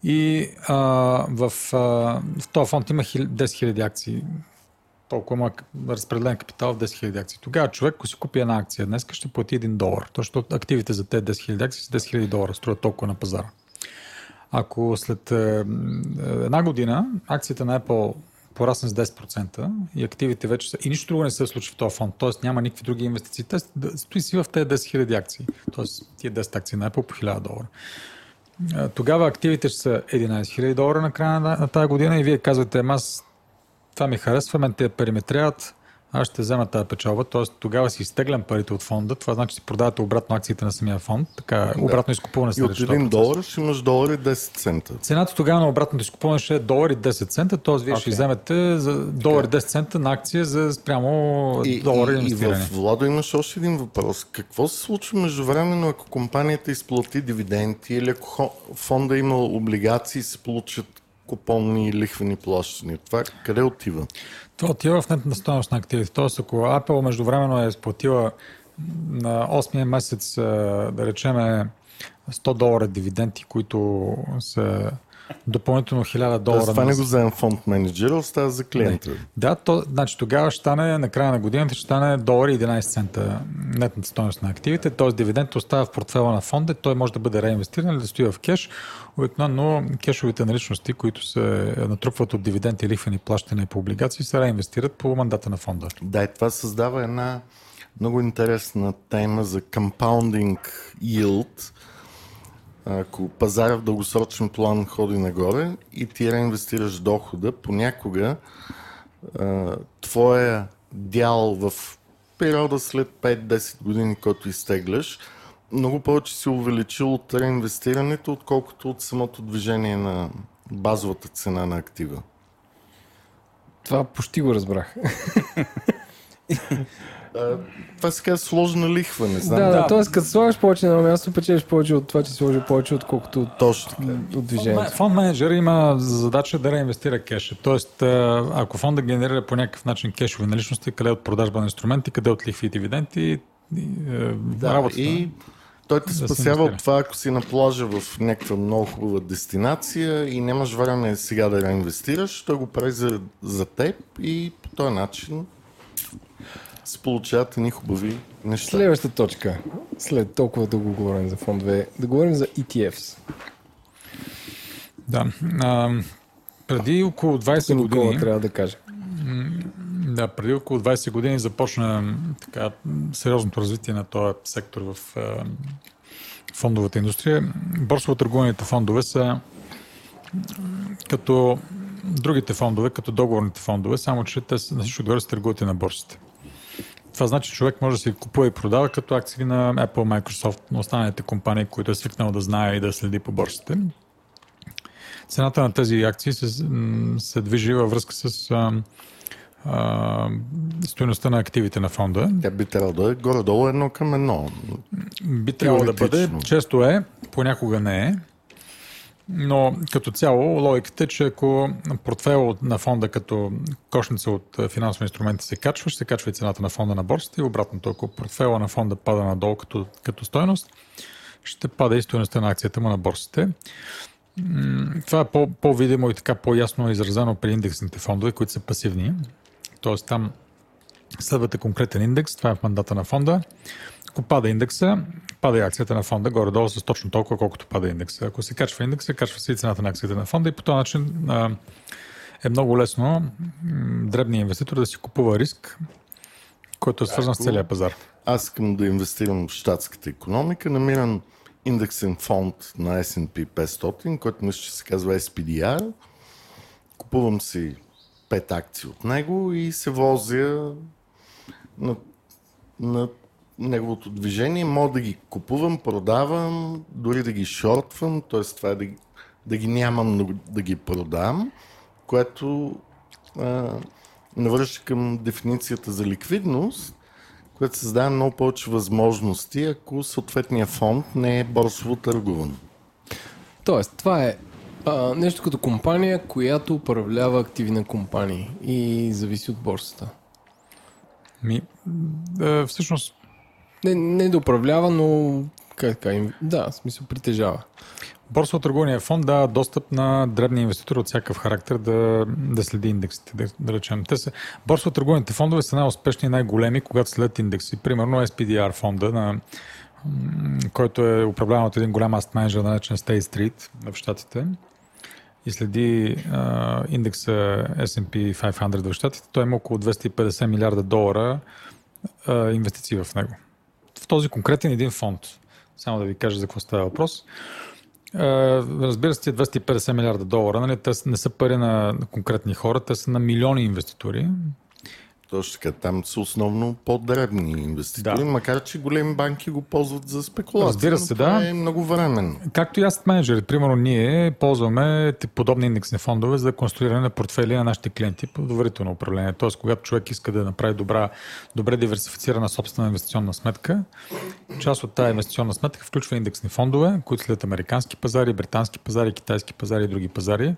И а, в, а, в този фонд има хил- 10 000 акции. Толкова е к- разпределен капитал в 10 000 акции. Тогава човек, ако си купи една акция днес, ще плати 1 долар. Защото активите за тези 10 000 акции са 10 000 долара, струват толкова на пазара. Ако след е, е, една година акцията на Apple порасне с 10% и активите вече са... И нищо друго не се случи в този фонд, т.е. няма никакви други инвестиции. Те стои си в тези 10 000 акции, т.е. тия 10 акции на Apple по 1000 долара. А, Тогава активите ще са 11 000 долара на края на, на тази година и вие казвате, «Ама аз това ми харесва, мен тези пари трябват, аз ще взема тази печалба, т.е. тогава си изтеглям парите от фонда, това значи си продавате обратно акциите на самия фонд, така обратно изкупуване И се от нарича този 1 процес. долар ще имаш долари 10 цента. Цената тогава на обратното изкупуване ще е долар и 10 цента, т.е. вие ще Окей. вземете за долар и 10 цента на акция за спрямо И, долар и, и инвестиране. в Владо имаш още един въпрос. Какво се случва междувременно, ако компанията изплати дивиденти или ако фонда има облигации и се получат купонни и лихвени плащания? Това къде отива? Това отива в нетна стоеност на активите. Тоест, ако Apple междувременно е сплатила на 8 месец, а, да речеме, 100 долара дивиденти, които са допълнително 1000 долара. Тоест, това не го взема фонд менеджера, остава за клиента. Да, то, значи тогава ще стане, на края на годината ще стане долар и 11 цента нетната стоеност на активите, т.е. дивидендът остава в портфела на фонда, той може да бъде реинвестиран или да стои в кеш. Обикновено кешовите наличности, които се натрупват от дивиденти, лихвени плащания по облигации, се реинвестират по мандата на фонда. Да, и това създава една много интересна тема за compounding yield. Ако пазара в дългосрочен план ходи нагоре и ти реинвестираш дохода, понякога а, твоя дял в периода след 5-10 години, който изтегляш, много повече си увеличил от реинвестирането, отколкото от самото движение на базовата цена на актива. Това почти го разбрах. Това се казва сложна лихва, не знам. Да, да, т.е. като слагаш повече на място, печелиш повече от това, че сложи повече, отколкото от, Точно така. от движението. Фонд менеджер има задача да реинвестира кеша. Тоест, ако фонда генерира по някакъв начин кешови наличности, къде от продажба на инструменти, къде от лихви и дивиденти, е, Да, работата. и той те да спасява от това, ако си на плажа в някаква много хубава дестинация и нямаш време сега да реинвестираш, той го прави за, за теб и по този начин се получават едни хубави неща. Следваща точка, след толкова дълго говорим за фондове, да говорим за ETFs. Да. А, преди около 20 Никола години, трябва да каже. да, преди около 20 години започна така, сериозното развитие на този сектор в а, фондовата индустрия. Борсово търгуваните фондове са като другите фондове, като договорните фондове, само че те са- на всичко отгоре се търгуват и на борсите. Това значи, че човек може да си купува и продава като акции на Apple, Microsoft, на останалите компании, които е свикнал да знае и да следи по борсите. Цената на тези акции се, се движи във връзка с а, а, стоеността на активите на фонда. Тя би трябвало да е горе-долу едно към едно. Би трябвало да бъде, често е, понякога не е. Но като цяло логиката е, че ако портфел на фонда като кошница от е, финансови инструменти се качва, ще се качва и цената на фонда на борсата и обратното. Ако портфела на фонда пада надолу като, като стойност, ще пада и стоеността на акцията му на борсите. Това е по- по-видимо и така по-ясно изразено при индексните фондове, които са пасивни. Тоест там следвате конкретен индекс, това е в мандата на фонда. Ако пада индекса, пада и акцията на фонда горе-долу с точно толкова, колкото пада индекса. Ако се качва индекса, качва се и цената на акцията на фонда и по този начин а, е много лесно м, дребният инвеститор да си купува риск, който е свързан с Ако- целия пазар. Аз искам да инвестирам в щатската економика, намирам индексен фонд на S&P 500, който мисля, че се казва SPDR. Купувам си 5 акции от него и се возя на, на неговото движение. Мога да ги купувам, продавам, дори да ги шортвам, т.е. това е да, ги- да ги нямам, но да ги продам, което а, навръща към дефиницията за ликвидност, което създава много повече възможности, ако съответният фонд не е борсово търгуван. Тоест, това е а, нещо като компания, която управлява активи на компании и зависи от борсата. Ми, да, всъщност, Не, не да управлява, но как така, да, в смисъл притежава. борсово търгования фонд дава достъп на дребни инвеститори от всякакъв характер да, да следи индексите, да, да речем. Те са, борсово търгуваните фондове са най-успешни и най-големи, когато следят индекси. Примерно SPDR фонда, на, който е управляван от един голям аст менеджер, наречен State Street в Штатите и следи а, индекса S&P 500 в Штатите, той има около 250 милиарда долара а, инвестиции в него. В този конкретен един фонд. Само да ви кажа за какво става въпрос. Разбира се, тия 250 милиарда долара, нали, те не са пари на конкретни хора, те са на милиони инвеститори. Точно така. Там са основно по-дребни инвеститори, Да. макар че големи банки го ползват за спекулация. Разбира се, да. е много временно. Както и аз менеджери, примерно ние ползваме подобни индексни фондове за конструиране на портфели на нашите клиенти по доверително управление. Тоест, когато човек иска да направи добра, добре диверсифицирана собствена инвестиционна сметка, част от тази инвестиционна сметка включва индексни фондове, които следят американски пазари, британски пазари, китайски пазари и други пазари.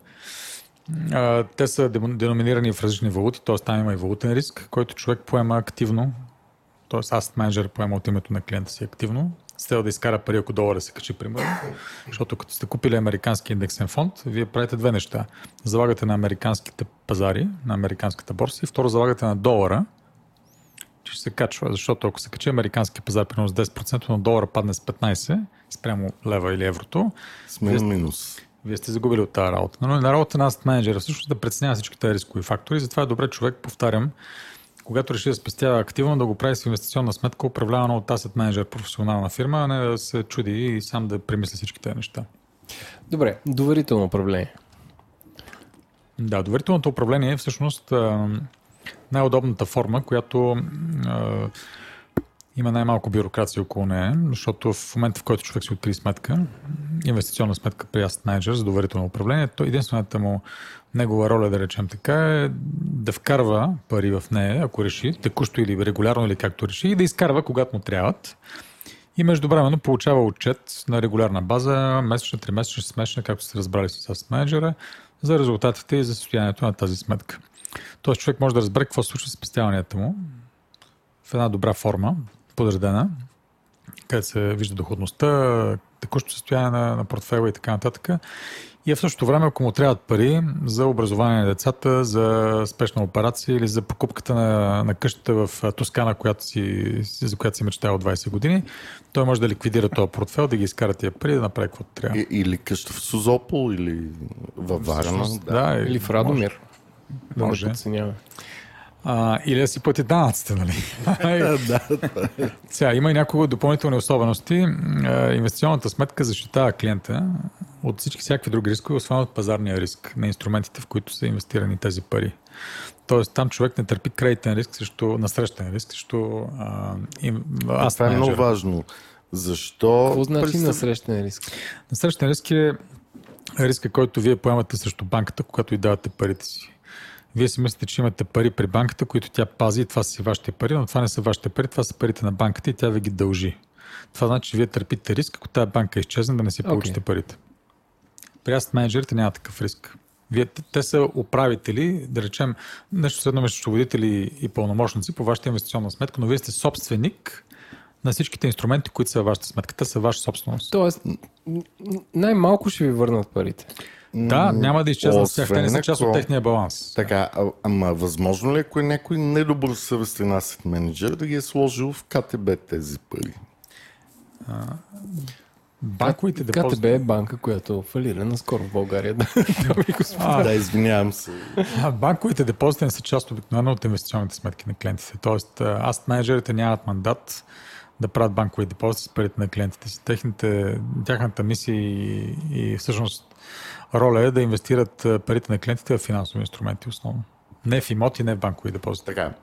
А, Те са деноминирани в различни валути, т.е. там има и валутен риск, който човек поема активно. Т.е. аз менеджер поема от името на клиента си активно, с цел да изкара пари, ако долара се качи, примерно. Защото като сте купили американски индексен фонд, вие правите две неща. Залагате на американските пазари, на американската борса и второ залагате на долара, че ще се качва. Защото ако се качи американски пазар, примерно с 10%, но долара падне с 15% спрямо лева или еврото, Сме на минус. Вие сте загубили от тази работа. Но на работа на нас менеджера всъщност да преценява всички тези рискови фактори. Затова е добре човек, повтарям, когато реши да спестява активно, да го прави с инвестиционна сметка, управлявана от asset менеджер, професионална фирма, а не да се чуди и сам да премисли всички тези неща. Добре, доверително управление. Да, доверителното управление е всъщност най-удобната форма, която има най-малко бюрокрация около нея, защото в момента, в който човек си откри сметка, инвестиционна сметка при Asset Manager за доверително управление, то единствената му негова роля, да речем така, е да вкарва пари в нея, ако реши, текущо или регулярно, или както реши, и да изкарва, когато му трябват. И междувременно получава отчет на регулярна база, месечна, тримесечна, смесечна, както сте разбрали с Asset Manager, за резултатите и за състоянието на тази сметка. Тоест човек може да разбере какво случва с спестяванията му в една добра форма, подредена, където се вижда доходността, текущото състояние на, на портфела и така нататък. И в същото време, ако му трябват пари за образование на децата, за спешна операция или за покупката на, на къщата в Тоскана, която си, за която си мечтая от 20 години, той може да ликвидира този портфел, да ги изкара тия пари, да направи каквото трябва. И- Или къща в Сузопол, или във Варна. Да. да, Или в Радомир. Да не Може. А, или да си плати данъците, нали? Сега, има и няколко допълнителни особености. А, Инвестиционната сметка защитава клиента от всички всякакви други рискове, освен от пазарния риск на инструментите, в които са инвестирани тези пари. Тоест, там човек не търпи кредитен риск срещу насрещен риск, срещу а, им, аз Това е много важно. Защо? Какво значи представ- насрещен риск? Насрещен риск е риска, който вие поемате срещу банката, когато и давате парите си. Вие си мислите, че имате пари при банката, които тя пази и това са си вашите пари, но това не са вашите пари, това са парите на банката и тя ви ги дължи. Това значи, че вие търпите риск, ако тази банка изчезне, да не си получите парите. При аз менеджерите няма такъв риск. Вие, те- те са управители, да речем, нещо средно между счетоводители и пълномощници по вашата инвестиционна сметка, но вие сте собственик на всичките инструменти, които са във вашата сметка. Те са ваша собственост. Тоест, най-малко ще ви върнат парите. Да, няма да изчезнат с тях. Те не са част от техния баланс. Така, а, ама възможно ли е, ако е някой недобросъвестен асет менеджер да ги е сложил в КТБ тези пари? Банковите КТБ депозити. е банка, която фалира наскоро в България. Да. А, да, извинявам се. Банковите депозити не са част обикновено от инвестиционните сметки на клиентите. Тоест, аз менеджерите нямат мандат да правят банкови депозити с парите на клиентите си. Техните, тяхната мисия и, и всъщност роля е да инвестират парите на клиентите в финансови инструменти основно. Не в имоти, не в банкови депозити. Така.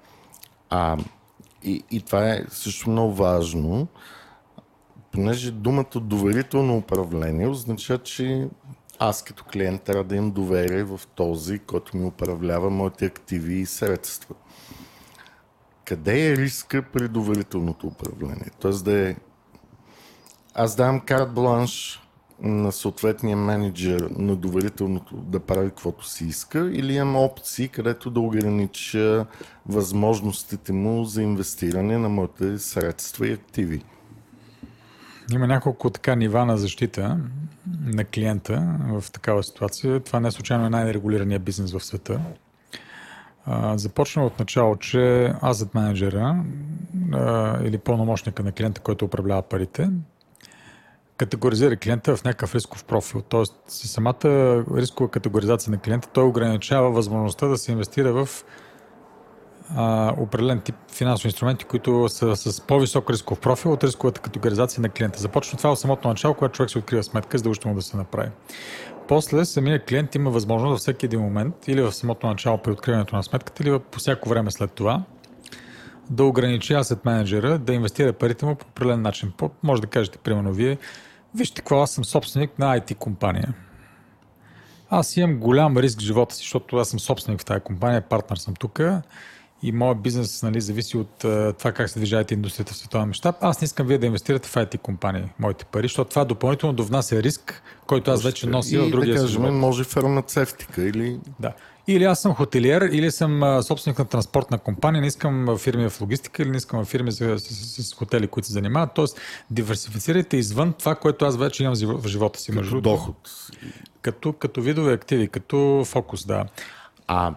А, и, и това е също много важно, понеже думата доверително управление означава, че аз като клиент трябва да имам доверие в този, който ми управлява моите активи и средства. Къде е риска при доверителното управление? Тоест да е... Аз давам карт бланш на съответния менеджер на доверителното да прави каквото си иска или имам опции, където да огранича възможностите му за инвестиране на моите средства и активи. Има няколко така нива на защита на клиента в такава ситуация. Това не е случайно най-регулирания бизнес в света. А, Започна от начало, че asset менеджера а, или пълномощника на клиента, който управлява парите, категоризира клиента в някакъв рисков профил. Тоест, самата рискова категоризация на клиента, той ограничава възможността да се инвестира в определен тип финансови инструменти, които са с по-висок рисков профил от рисковата категоризация на клиента. Започва това от самото начало, когато човек се открива сметка, задължително да се направи. После самия клиент има възможност във всеки един момент или в самото начало при откриването на сметката, или по всяко време след това да ограничи асет менеджера да инвестира парите му по определен начин. Може да кажете, примерно, вие, вижте какво, аз съм собственик на IT компания. Аз имам голям риск в живота си, защото аз съм собственик в тази компания, партнер съм тук и моят бизнес нали, зависи от а, това как се движи IT индустрията в световен мащаб. Аз не искам вие да инвестирате в IT компании, моите пари, защото това допълнително довнася риск, който аз вече нося в другия да кажем, може фармацевтика или Да. Или аз съм хотелиер, или съм а, собственик на транспортна компания, не искам фирми в логистика, или не искам фирми с, с, с, с хотели, които се занимават. Тоест, диверсифицирайте извън това, което аз вече имам в живота си. между като другото. доход. Като, като видове активи, като фокус, да. А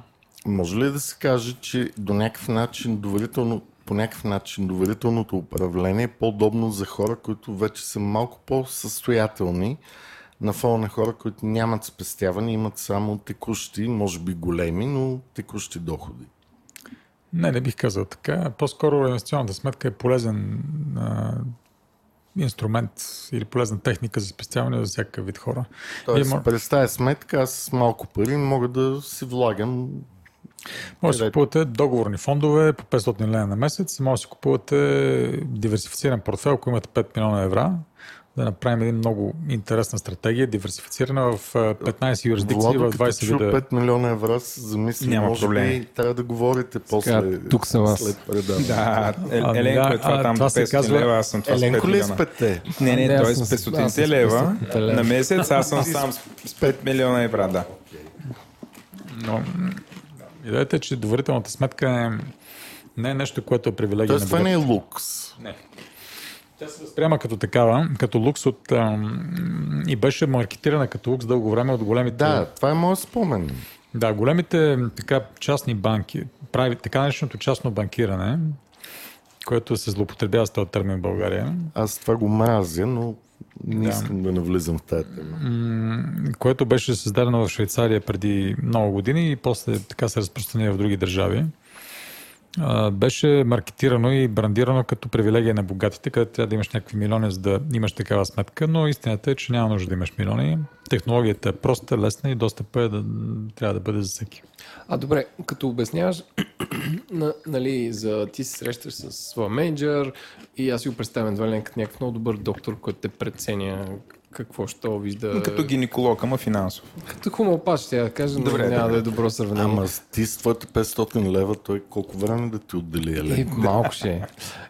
може ли да се каже, че до някакъв начин доверително, по някакъв начин доверителното управление е по-удобно за хора, които вече са малко по-състоятелни на фона на хора, които нямат спестяване, имат само текущи, може би големи, но текущи доходи. Не, не бих казал така. По-скоро инвестиционната сметка е полезен а, инструмент или полезна техника за спестяване за всякакъв вид хора. Тоест, Вие през тази сметка аз с малко пари мога да си влагам Може да си купувате договорни фондове по 500 лева на месец, може да си купувате диверсифициран портфел, ако имате 5 милиона евра, да направим един много интересна стратегия, диверсифицирана в а, 15 юрисдикции Владо, в като 20 чу вида. 5 милиона евро, замисля, Няма може проблеми. би трябва да говорите после. Сега, тук съм аз. След. Да, Е- Еленко е това а, там това се 500 казва- лева, аз съм това 5 Еленко ли е с милиона. петте? Не, не, той е с съм с- аз съм 500 с лева 500 лева. на месец, аз съм сам с с 5 милиона евра, да. Но, идеята е, че доверителната сметка е, не е нещо, което е привилегия Тоест, това не е лукс. Тя се възприема като такава, като лукс от, ам, и беше маркетирана като лукс дълго време от големите Да, това е моят спомен. Да, големите така, частни банки, прави така нареченото частно банкиране, което се злоупотребява с този термин в България, Аз това го мразя, но не искам да навлизам в тази тема. което беше създадено в Швейцария преди много години и после така се разпространи в други държави. Беше маркетирано и брандирано като привилегия на богатите, където трябва да имаш някакви милиони, за да имаш такава сметка, но истината е, че няма нужда да имаш милиони. Технологията е проста, лесна и достъпа е да, трябва да бъде за всеки. А добре, като обясняваш, на, нали, за ти се срещаш с своя менеджер и аз си го представям едва като някакъв много добър доктор, който те преценя какво ще вижда. Като гинеколог, ама финансов. като хомеопат ще я кажа, но Добре, няма добре. да е добро сравнение. Ама с- ти с твоите 500 лева, той колко време да ти отдели, Е, Еленко? малко ще е.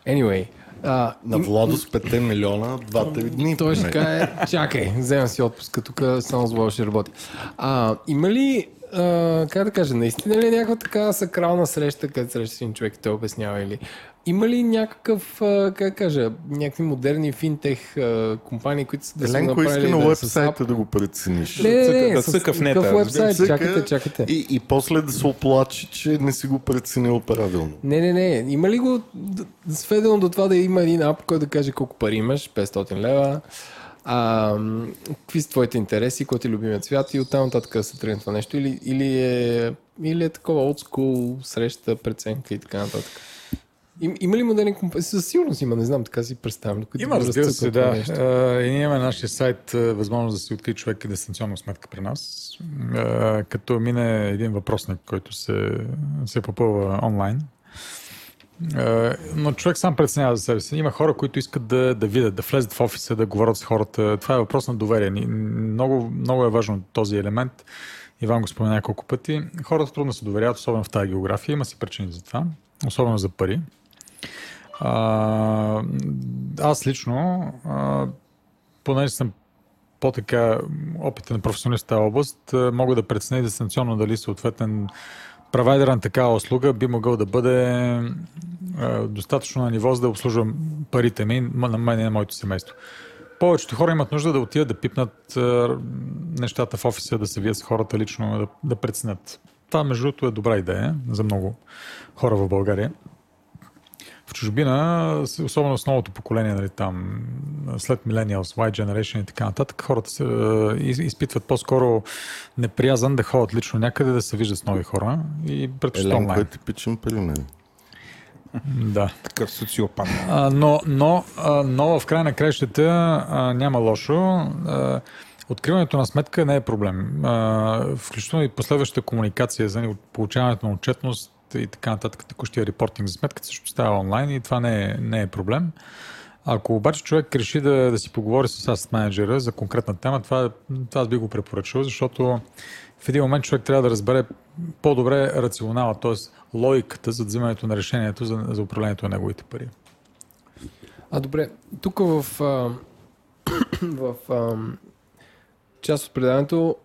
Anyway, а, На Владо с 5 милиона, двата дни. Той ще каже, чакай, взема си отпуска, тук само зло ще работи. А, има ли, а, как да кажа, наистина ли е някаква така сакрална среща, където срещаш един човек и той обяснява или има ли някакъв, как кажа, някакви модерни финтех компании, които са да са Еленко направили иска на да ап? да го прецениш. Не, не, не, да цъка в нета? Цъка Чакайте, чакайте. И, и после да се оплачи, че не си го преценил правилно. Не, не, не. Има ли го сведено до това да има един ап, който да каже колко пари имаш, 500 лева, а, какви са твоите интереси, кой ти е любимият цвят и оттам нататък да се тръгне това нещо или, или, е, или е такова old school среща, преценка и така нататък. Им, има ли модерни компании? Със сигурност има, не знам, така си представям. Има, разбира се, да. нещо. А, И ние имаме нашия сайт възможност да си открие човек и дистанционна сметка при нас, а, като мине един въпросник, който се, се попълва онлайн. Но човек сам преценява за себе си. Има хора, които искат да, да видят, да влезат в офиса, да говорят с хората. Това е въпрос на доверие. Много, много е важно този елемент. Иван го спомена няколко пъти. Хората трудно се доверяват, особено в тази география. Има си причини за това. Особено за пари. А, аз лично, а, понеже съм по-така опитен професионалист в тази област, мога да преценя дистанционно дали съответен провайдер на такава услуга би могъл да бъде а, достатъчно на ниво, за да обслужвам парите ми, на мен и на моето семейство. Повечето хора имат нужда да отидат да пипнат а, нещата в офиса, да се вият с хората лично, да, да преценят. Това, между другото, е добра идея за много хора в България. В чужбина, особено с новото поколение, нали, там, след Millennials, Y Generation и така нататък, хората се, е, из- изпитват по-скоро неприязан да ходят лично някъде, да се виждат с нови хора и предпочитат Еленко е онлайн. типичен пример. Да. Такъв социопат. А, но, но, а, но в край на краищата а, няма лошо. А, откриването на сметка не е проблем. А, включително и последващата комуникация за получаването на отчетност и така нататък, текущия репортинг за сметката също става онлайн и това не е, не е проблем. Ако обаче човек реши да, да си поговори с асет менеджера за конкретна тема, това, това аз би го препоръчал, защото в един момент човек трябва да разбере по-добре рационала, т.е. логиката за взимането на решението за, за управлението на неговите пари. А добре, тук в, а, в а, част от предаването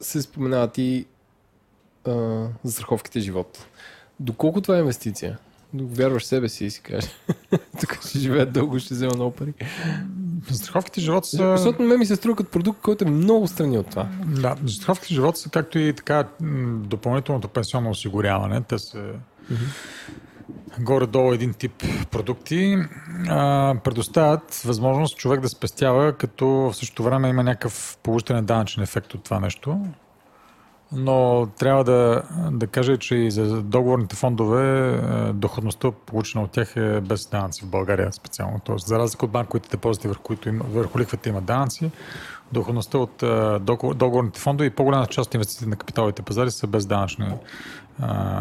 се споменават и а, застраховките живот. Доколко това е инвестиция? Вярваш в себе си и си кажеш. Тук ще живеят дълго, ще взема много пари. Застраховките живот са... Защото на мен ми се струва като продукт, който е много страни от това. Да, застраховките живот са както и така допълнителното пенсионно осигуряване. Те са горе-долу един тип продукти. А, предоставят възможност човек да спестява, като в същото време има някакъв положителен данъчен ефект от това нещо. Но трябва да, да кажа, че и за договорните фондове е, доходността, получена от тях е без данъци в България специално. Тоест, за разлика от банковите депозити, върху, които върху лихвата има данъци, доходността от е, договор, договорните фондове и по-голяма част от инвестициите на капиталовите пазари са без данъчни е,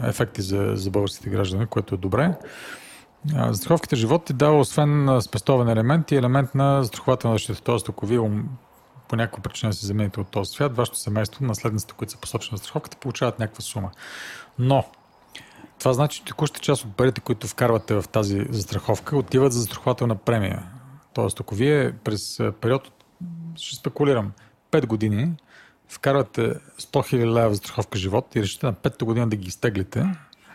ефекти за, за българските граждани, което е добре. Застраховките живот ти дава освен спестовен елемент и елемент на застрахователна защита. Тоест, ако вие по някаква причина се замените от този свят, вашето семейство, наследниците, които са посочени на застраховката, получават някаква сума. Но това значи, че текущата част от парите, които вкарвате в тази застраховка, отиват за застрахователна премия. Тоест, ако вие през период, ще спекулирам, 5 години, вкарвате 100 000 лева в застраховка живот и решите на 5-та година да ги изтеглите,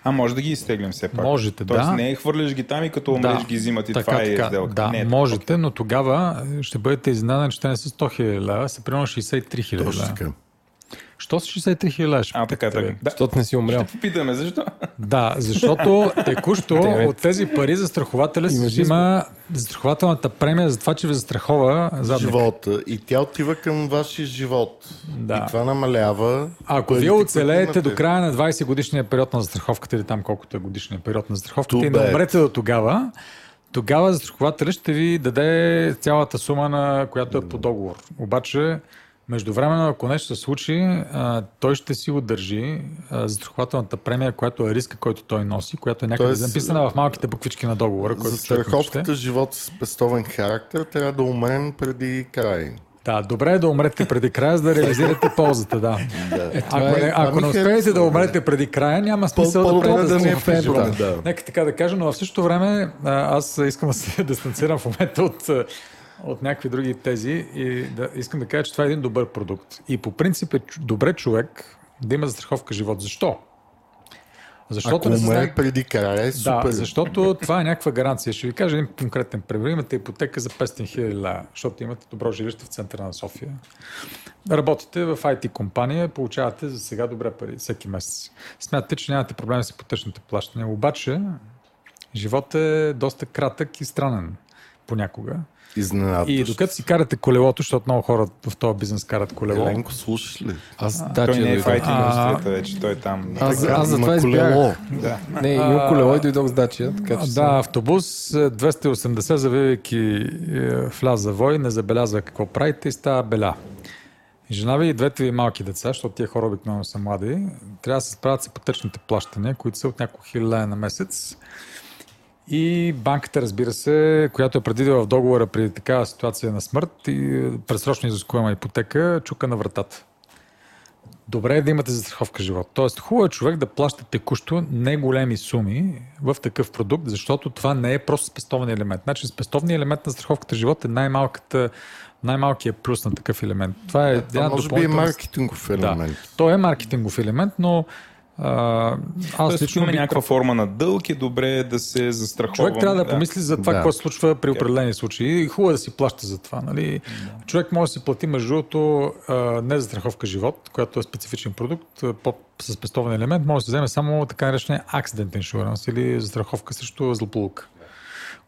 А може да ги изтеглим все пак. Можете, Тоест да. не е хвърляш ги там и като умреш ги взимат и това е сделка. Да, не, е можете, но тогава ще бъдете изненадани, че те не са 100 000 лева, са примерно 63 000 Точно лева. Що са 63 000 лева? ще А, така, така. Да. Защото не си умрял. Попитаме защо. Да, защото текущо от тези пари застрахователя си взима застрахователната премия за това, че ви застрахова задник. Живота. И тя отива към вашия живот. Да. И това намалява. Ако вие оцелеете до края на 20 годишния период на застраховката или там колкото е годишния период на застраховката и не умрете до тогава, тогава застрахователят ще ви даде цялата сума, на която е по договор. Обаче, междувременно, ако нещо се случи, а, той ще си удържи а, застрахователната премия, която е риска, който той носи, която е някъде Тоест, записана в малките буквички на договора, За страховката живот с пестовен характер трябва да умрем преди край. Да, добре е да умрете преди края, за да реализирате ползата, да. Ако, не, ако не успеете да умрете преди края, няма смисъл да правите да е живот. да. Нека така да кажа, но в същото време аз искам да се дистанцирам в момента от, от някакви други тези и да, искам да кажа, че това е един добър продукт. И по принцип е добре човек да има застраховка живот. Защо? Защото Ако не знае... преди края е супер. Да, защото това е някаква гаранция. Ще ви кажа един конкретен пример. Имате ипотека за 500 хиляди лева, защото имате добро жилище в центъра на София. Работите в IT компания, получавате за сега добре пари всеки месец. Смятате, че нямате проблеми с ипотечните плащания. Обаче, животът е доста кратък и странен понякога. Изненадващ. И докато си карате колелото, защото много хора в този бизнес карат колело, Еленко, слушаш ли? Аз Той дача не е А, индустрията вече, той е там. Аз, аз за Има това избягах. колело. Да. Не, имам колело и дойдох с дача, така че Да, съм- автобус е, 280, завивайки е, в ляз завой, не забелязва какво правите и става беля. И Жена ви и двете ви малки деца, защото тия хора обикновено са млади, трябва да се справят с ипотечните плащания, които са от няколко хиляди лева на месец. И банката, разбира се, която е предвидила в договора при такава ситуация на смърт и предсрочно изискуема ипотека, чука на вратата. Добре е да имате застраховка живот. Тоест, хубаво е човек да плаща текущо не големи суми в такъв продукт, защото това не е просто спестовен елемент. Значи, спестовният елемент на застраховката живот е най-малката, най-малкият плюс на такъв елемент. Това е Това може би е маркетингов елемент. Да. Той е маркетингов елемент, но а, аз Тоест, лично има бих- някаква форма на дълг, е добре да се застрахова. Човек трябва да, помисли за това, Да. какво се случва при определени случаи. И хубаво е да си плаща за това. Нали? Човек може да си плати, между другото, не за страховка живот, която е специфичен продукт, по, с пестовен елемент, може да се вземе само така наречения accident insurance или застраховка срещу злополука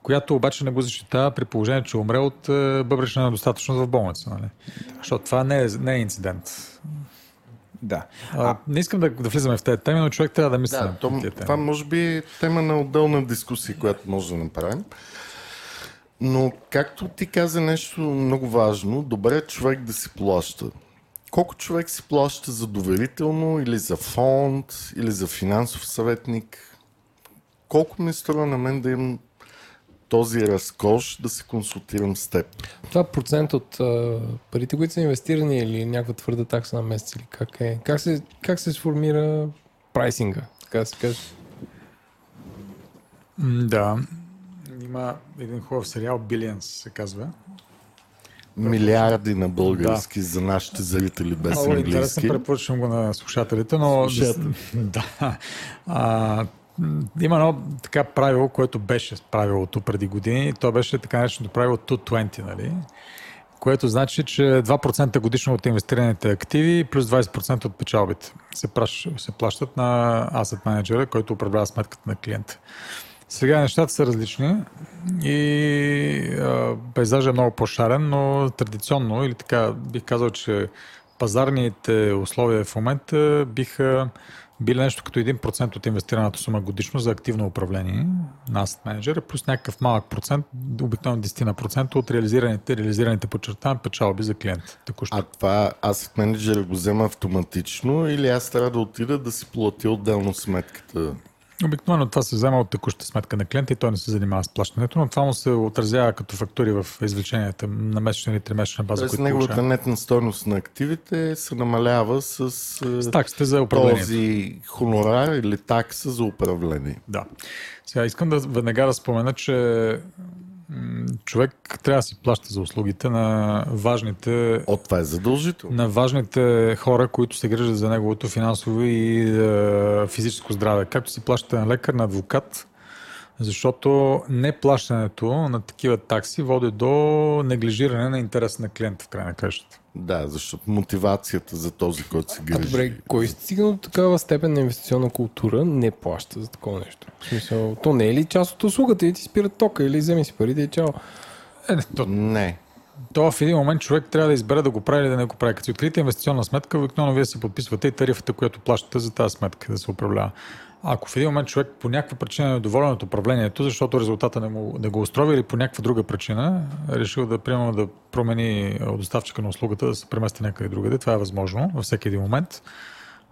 която обаче не го защитава при положение, че умре от е, бъбречна недостатъчност в болница. Нали? Защото това не е, не е инцидент. Да. А, не искам да, да влизаме в тези теми, но човек трябва да мисли Да, то, това може би е тема на отделна дискусия, която може да направим. Но както ти каза нещо много важно, добре е човек да си плаща. колко човек си плаща за доверително или за фонд, или за финансов съветник? Колко ми струва на мен да имам този разкош да се консултирам с теб? Това процент от а, парите, които са инвестирани или някаква твърда такса на месец или как е? Как се, как се сформира прайсинга, така да се каже? Да. Има един хубав сериал, Billions се казва. Милиарди на български за нашите зрители без Много английски. препоръчвам го на слушателите, но... Слушатели. да. А, има едно така правило, което беше правилото преди години. То беше така нареченото правило 220, нали? Което значи, че 2% годишно от инвестираните активи плюс 20% от печалбите се, праш, се плащат на asset менеджера, който управлява сметката на клиента. Сега нещата са различни и а, пейзажът е много по-шарен, но традиционно, или така бих казал, че пазарните условия в момента биха били нещо като 1% от инвестираната сума годишно за активно управление на asset менеджера, плюс някакъв малък процент, обикновено 10% от реализираните, реализираните подчертавам печалби за клиент. Текущо. А това asset менеджер го взема автоматично или аз трябва да отида да си платя отделно сметката? Обикновено това се взема от текущата сметка на клиента и той не се занимава с плащането, но това му се отразява като фактури в извлеченията на месечна или тримесечна база, Тоест неговата нетна стойност на активите се намалява с, е, С таксите за управление. този хонорар или такса за управление. Да. Сега искам да веднага да спомена, че човек трябва да си плаща за услугите на важните От това е задължително. на важните хора, които се грижат за неговото финансово и е, физическо здраве. Както си плащате на лекар, на адвокат, защото неплащането на такива такси води до неглижиране на интереса на клиента в край на кращата. Да, защото мотивацията за този, който се А грижи. добре, кой стигна до такава степен на инвестиционна култура не плаща за такова нещо? В смисъл, то не е ли част от услугата и ти спират тока или вземи си парите и чао. Е, не, то, Не. то в един момент човек трябва да избере да го прави или да не го прави. Като си откриете инвестиционна сметка, обикновено вие се подписвате и тарифата, която плащате за тази сметка да се управлява. Ако в един момент човек по някаква причина е недоволен от управлението, защото резултата не, му, не го устрои или по някаква друга причина, е решил да приема да промени доставчика на услугата, да се премести някъде другаде, това е възможно във всеки един момент.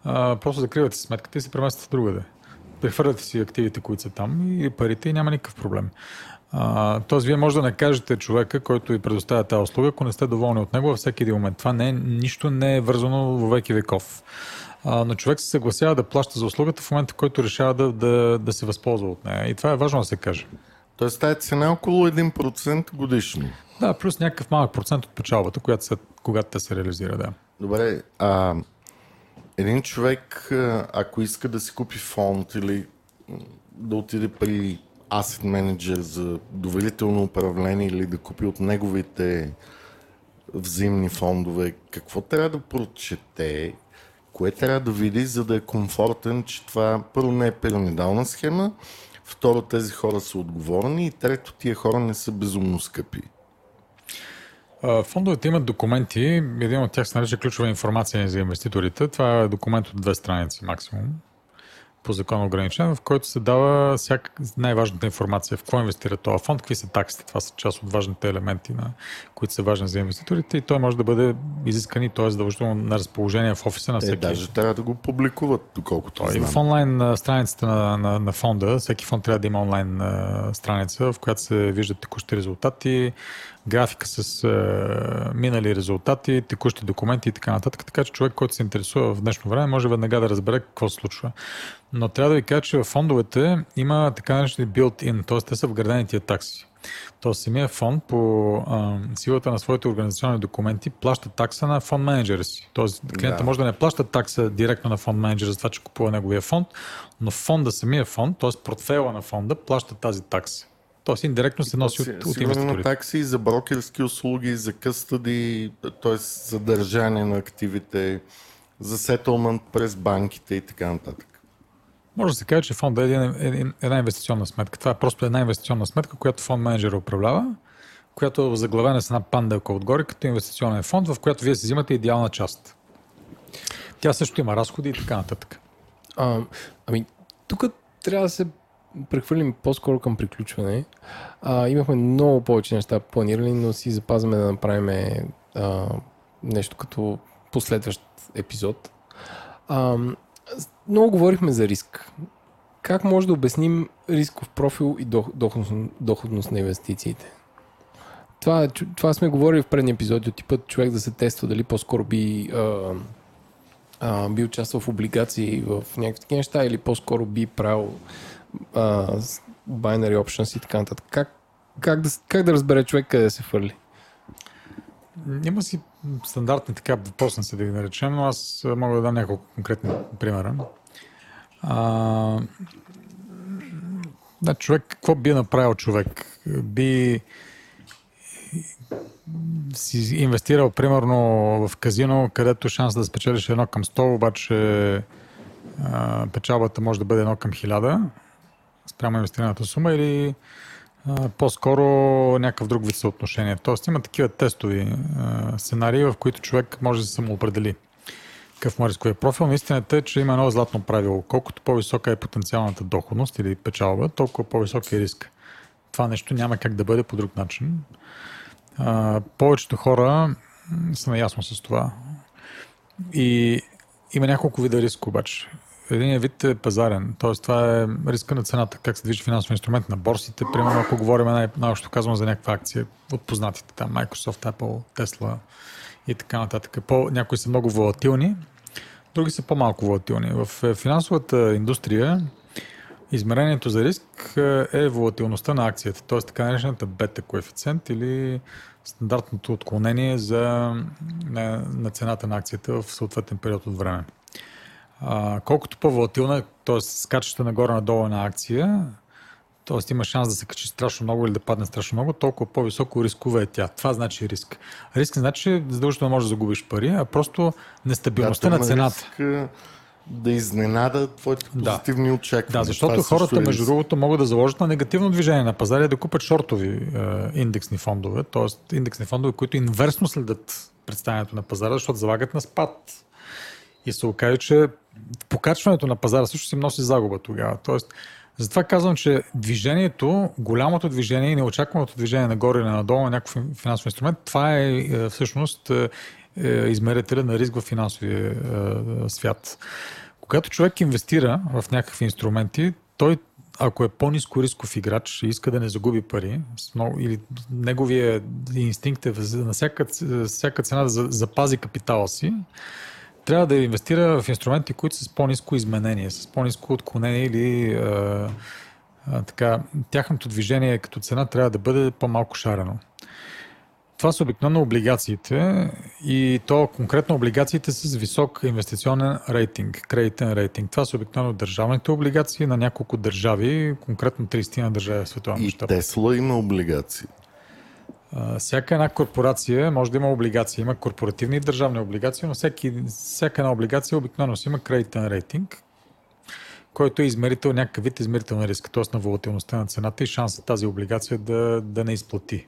А, просто закривате сметката и се премествате другаде. Прехвърляте си активите, които са там и парите и няма никакъв проблем. Тоест, вие може да накажете човека, който ви предоставя тази услуга, ако не сте доволни от него във всеки един момент. Това не е, нищо не е вързано във веки веков. А, но човек се съгласява да плаща за услугата в момента, в който решава да, да, да се възползва от нея. И това е важно да се каже. Тоест тази цена е около 1% годишно. Да, плюс някакъв малък процент от печалбата, която се, когато те се реализира, да. Добре, а един човек, ако иска да си купи фонд или да отиде при asset менеджер за доверително управление или да купи от неговите взаимни фондове, какво трябва да прочете, кое трябва да види, за да е комфортен, че това първо не е пирамидална схема, второ тези хора са отговорни и трето тия хора не са безумно скъпи. Фондовете имат документи. Един от тях се нарича ключова информация за инвеститорите. Това е документ от две страници максимум по закон ограничен, в който се дава всяк най-важната информация. В какво инвестира този фонд, какви са таксите. Това са част от важните елементи, на, които са важни за инвеститорите и той може да бъде изискан и т.е. задължително на разположение в офиса на Е, всеки. даже трябва да го публикуват, доколкото И знам. в онлайн страницата на, на, на фонда, всеки фонд трябва да има онлайн страница, в която се виждат текущи резултати, графика с а, минали резултати, текущи документи и така нататък. Така че човек, който се интересува в днешно време, може веднага да разбере какво се случва. Но трябва да ви кажа, че в фондовете има така наречени built-in, т.е. те са вградени тия такси. Тоест самия фонд по а, силата на своите организационни документи плаща такса на фонд менеджера си. Тоест клиента Да. може да не плаща такса директно на фонд менеджера за това, че купува неговия фонд, но фонда, самия фонд, т.е. портфела на фонда, плаща тази такса. Тоест индиректно се носи от, от инвеститорите. такси за брокерски услуги, за къстъди, т.е. за държане на активите, за сетълмент през банките и така нататък. Може да се каже, че фонда е един, един, една инвестиционна сметка. Това е просто една инвестиционна сметка, която фонд менеджера управлява, която е заглавена с една панделка отгоре като инвестиционен фонд, в която вие си взимате идеална част. Тя също има разходи и така нататък. А, ами, тук трябва да се прехвърлим по-скоро към приключване. А, имахме много повече неща планирани, но си запазваме да направим а, нещо като последващ епизод. А, много говорихме за риск. Как може да обясним рисков профил и дох- доходност, доходност на инвестициите? Това, това сме говорили в предни епизоди от типа човек да се тества дали по-скоро би, а, а, би участвал в облигации в някакви неща или по-скоро би правил binary options и така нататък. Как, как, да, как да разбере човек къде се фърли? Има си стандартни така въпросници, да ги наречем, но аз мога да дам няколко конкретни примера. А, да, човек, какво би направил човек? Би си инвестирал примерно в казино, където шанс да спечелиш едно към 100, обаче а, печалбата може да бъде едно към 1000 спрямо инвестираната сума или а, по-скоро някакъв друг вид съотношение. Тоест има такива тестови а, сценарии, в които човек може да се самоопредели какъв му е рисковия профил. Наистина е, че има едно златно правило. Колкото по-висока е потенциалната доходност или печалба, толкова по-висок е риск. Това нещо няма как да бъде по друг начин. А, повечето хора са наясно с това. И има няколко вида риск обаче. Един вид е пазарен, т.е. това е риска на цената, как се движи финансов инструмент на борсите. Примерно, ако говорим най- най-общо казвам за някаква акция от познатите там, Microsoft, Apple, Tesla и така нататък. По, някои са много волатилни, други са по-малко волатилни. В е, финансовата индустрия измерението за риск е, е волатилността на акцията, т.е. така наречената бета коефициент или стандартното отклонение за, на, на цената на акцията в съответен период от време. А, колкото по-волатилна, т.е. скачаща нагоре-надолу на акция, т.е. има шанс да се качи страшно много или да падне страшно много, толкова по-високо рискова е тя. Това значи риск. Риск значи, задължително можеш да загубиш пари, а просто нестабилността Да, на цената. риск, а, да изненада твоите Да. позитивни очаквания. Да, защото Това хората, е между другото, могат да заложат на негативно движение на пазара и да купят шортови е, индексни фондове, т.е. индексни фондове, които инверсно следят представянето на пазара, защото залагат на спад. И се окаже, че покачването на пазара също си носи загуба тогава. Тоест, затова казвам, че движението, голямото движение и неочакваното движение нагоре или надолу на някакъв финансов инструмент, това е, е всъщност е, е, измерителя на риск в финансовия свят. Когато човек инвестира в някакви инструменти, той ако е по-низко рисков играч и иска да не загуби пари, много, или неговия инстинкт е на всяка, всяка цена да за- запази капитала си, трябва да инвестира в инструменти, които са с по-низко изменение, с по-низко отклонение или а, а, така, тяхното движение като цена трябва да бъде по-малко шарено. Това са обикновено облигациите и то конкретно облигациите с висок инвестиционен рейтинг, кредитен рейтинг. Това са обикновено държавните облигации на няколко държави, конкретно 30 на държави в световен И мащаб. Тесла има облигации. А, Всяка една корпорация може да има облигации. Има корпоративни и държавни облигации, но всеки, всяка една облигация обикновено си има кредитен рейтинг, който е измерител, някакъв вид измерител на риска, т.е. на волатилността на цената и шанса тази облигация да, да не изплати.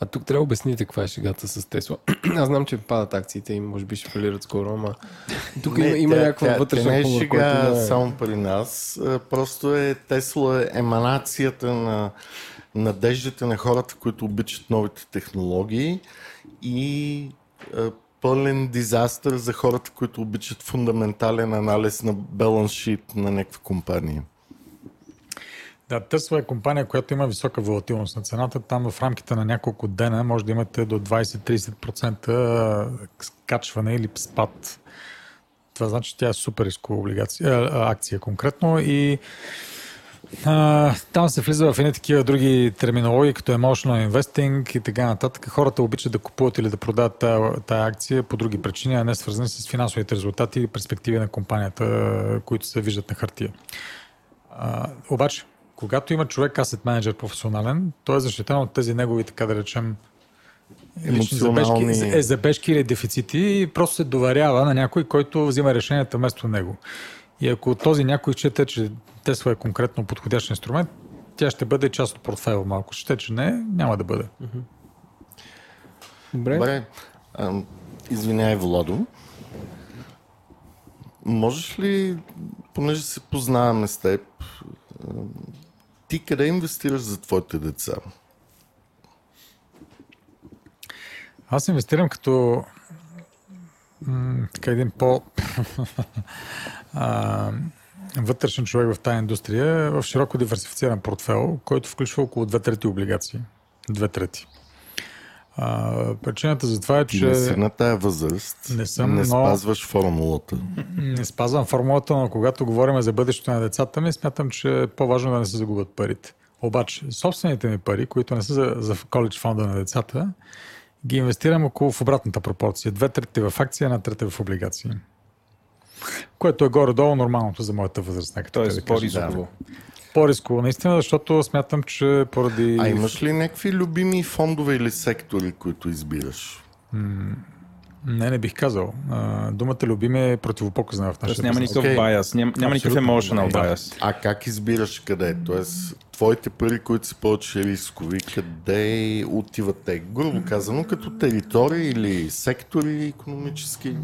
А тук трябва да обясните каква е шегата с Тесла. Аз знам, че падат акциите и може би ще фалират скоро, ама тук има, има тя- някаква тя- вътрешна тя не е хумор, шега който да е- само при нас. Просто е Тесла е еманацията на надеждите на хората, които обичат новите технологии и а, пълен дизастър за хората, които обичат фундаментален анализ на баланс шит на някаква компания. Да, Тесла е компания, която има висока волатилност на цената. Там в рамките на няколко дена може да имате до 20-30% скачване или спад. Това значи, че тя е супер рискова облигация, а, акция конкретно и а, там се влиза в едни такива други терминологии, като emotional investing и така нататък. Хората обичат да купуват или да продават тая акция по други причини, а не свързани с финансовите резултати и перспективи на компанията, които се виждат на хартия. А, обаче, когато има човек асет менеджер професионален, той е защитен от тези негови, така да речем, лични забежки, е, забежки или дефицити и просто се доверява на някой, който взима решенията вместо него. И ако този някой чете, че Тесла е конкретно подходящ инструмент, тя ще бъде част от портфела малко. Ще, че не, няма да бъде. Добре. Добре, а, извиняй, Владо. Можеш ли, понеже се познаваме с теб, ти къде инвестираш за твоите деца? Аз инвестирам като м- така един по а, вътрешен човек в тази индустрия е в широко диверсифициран портфел, който включва около две трети облигации. Две трети. А, причината за това е, Ти че не си на тая възраст. Не съм, не но- спазваш формулата. не спазвам формулата, но когато говорим за бъдещето на децата ми, смятам, че е по-важно да не се загубят парите. Обаче, собствените ми пари, които не са за, за коледж фонда на децата, ги инвестирам около в обратната пропорция. Две трети в акции, една трета в облигации. Което е горе-долу нормалното за моята възраст. Нека така да Тоест кажем. по-рисково. По-рисково, наистина, защото смятам, че поради... А имаш ли някакви любими фондове или сектори, които избираш? Не, не бих казал. А, думата любим е противопоказна в Тоест нашия няма никакъв Окей. байас, няма, няма никакъв emotional Да. bias. А как избираш къде? Тоест, твоите пари, които са повече рискови, къде отиват те? Грубо казано, като територии или сектори економически?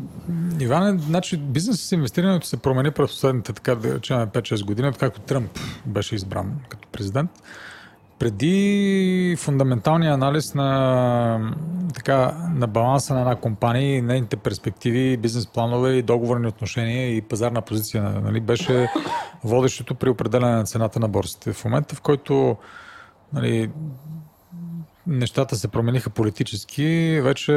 Иване, значи бизнес с инвестирането се промени през последните, така да речем, 5-6 години, откакто Тръмп беше избран като президент. Преди фундаменталния анализ на, така, на баланса на една компания и нейните перспективи, бизнес планове и договорни отношения и пазарна позиция нали, беше водещото при определяне на цената на борсите. В момента, в който нали, нещата се промениха политически, вече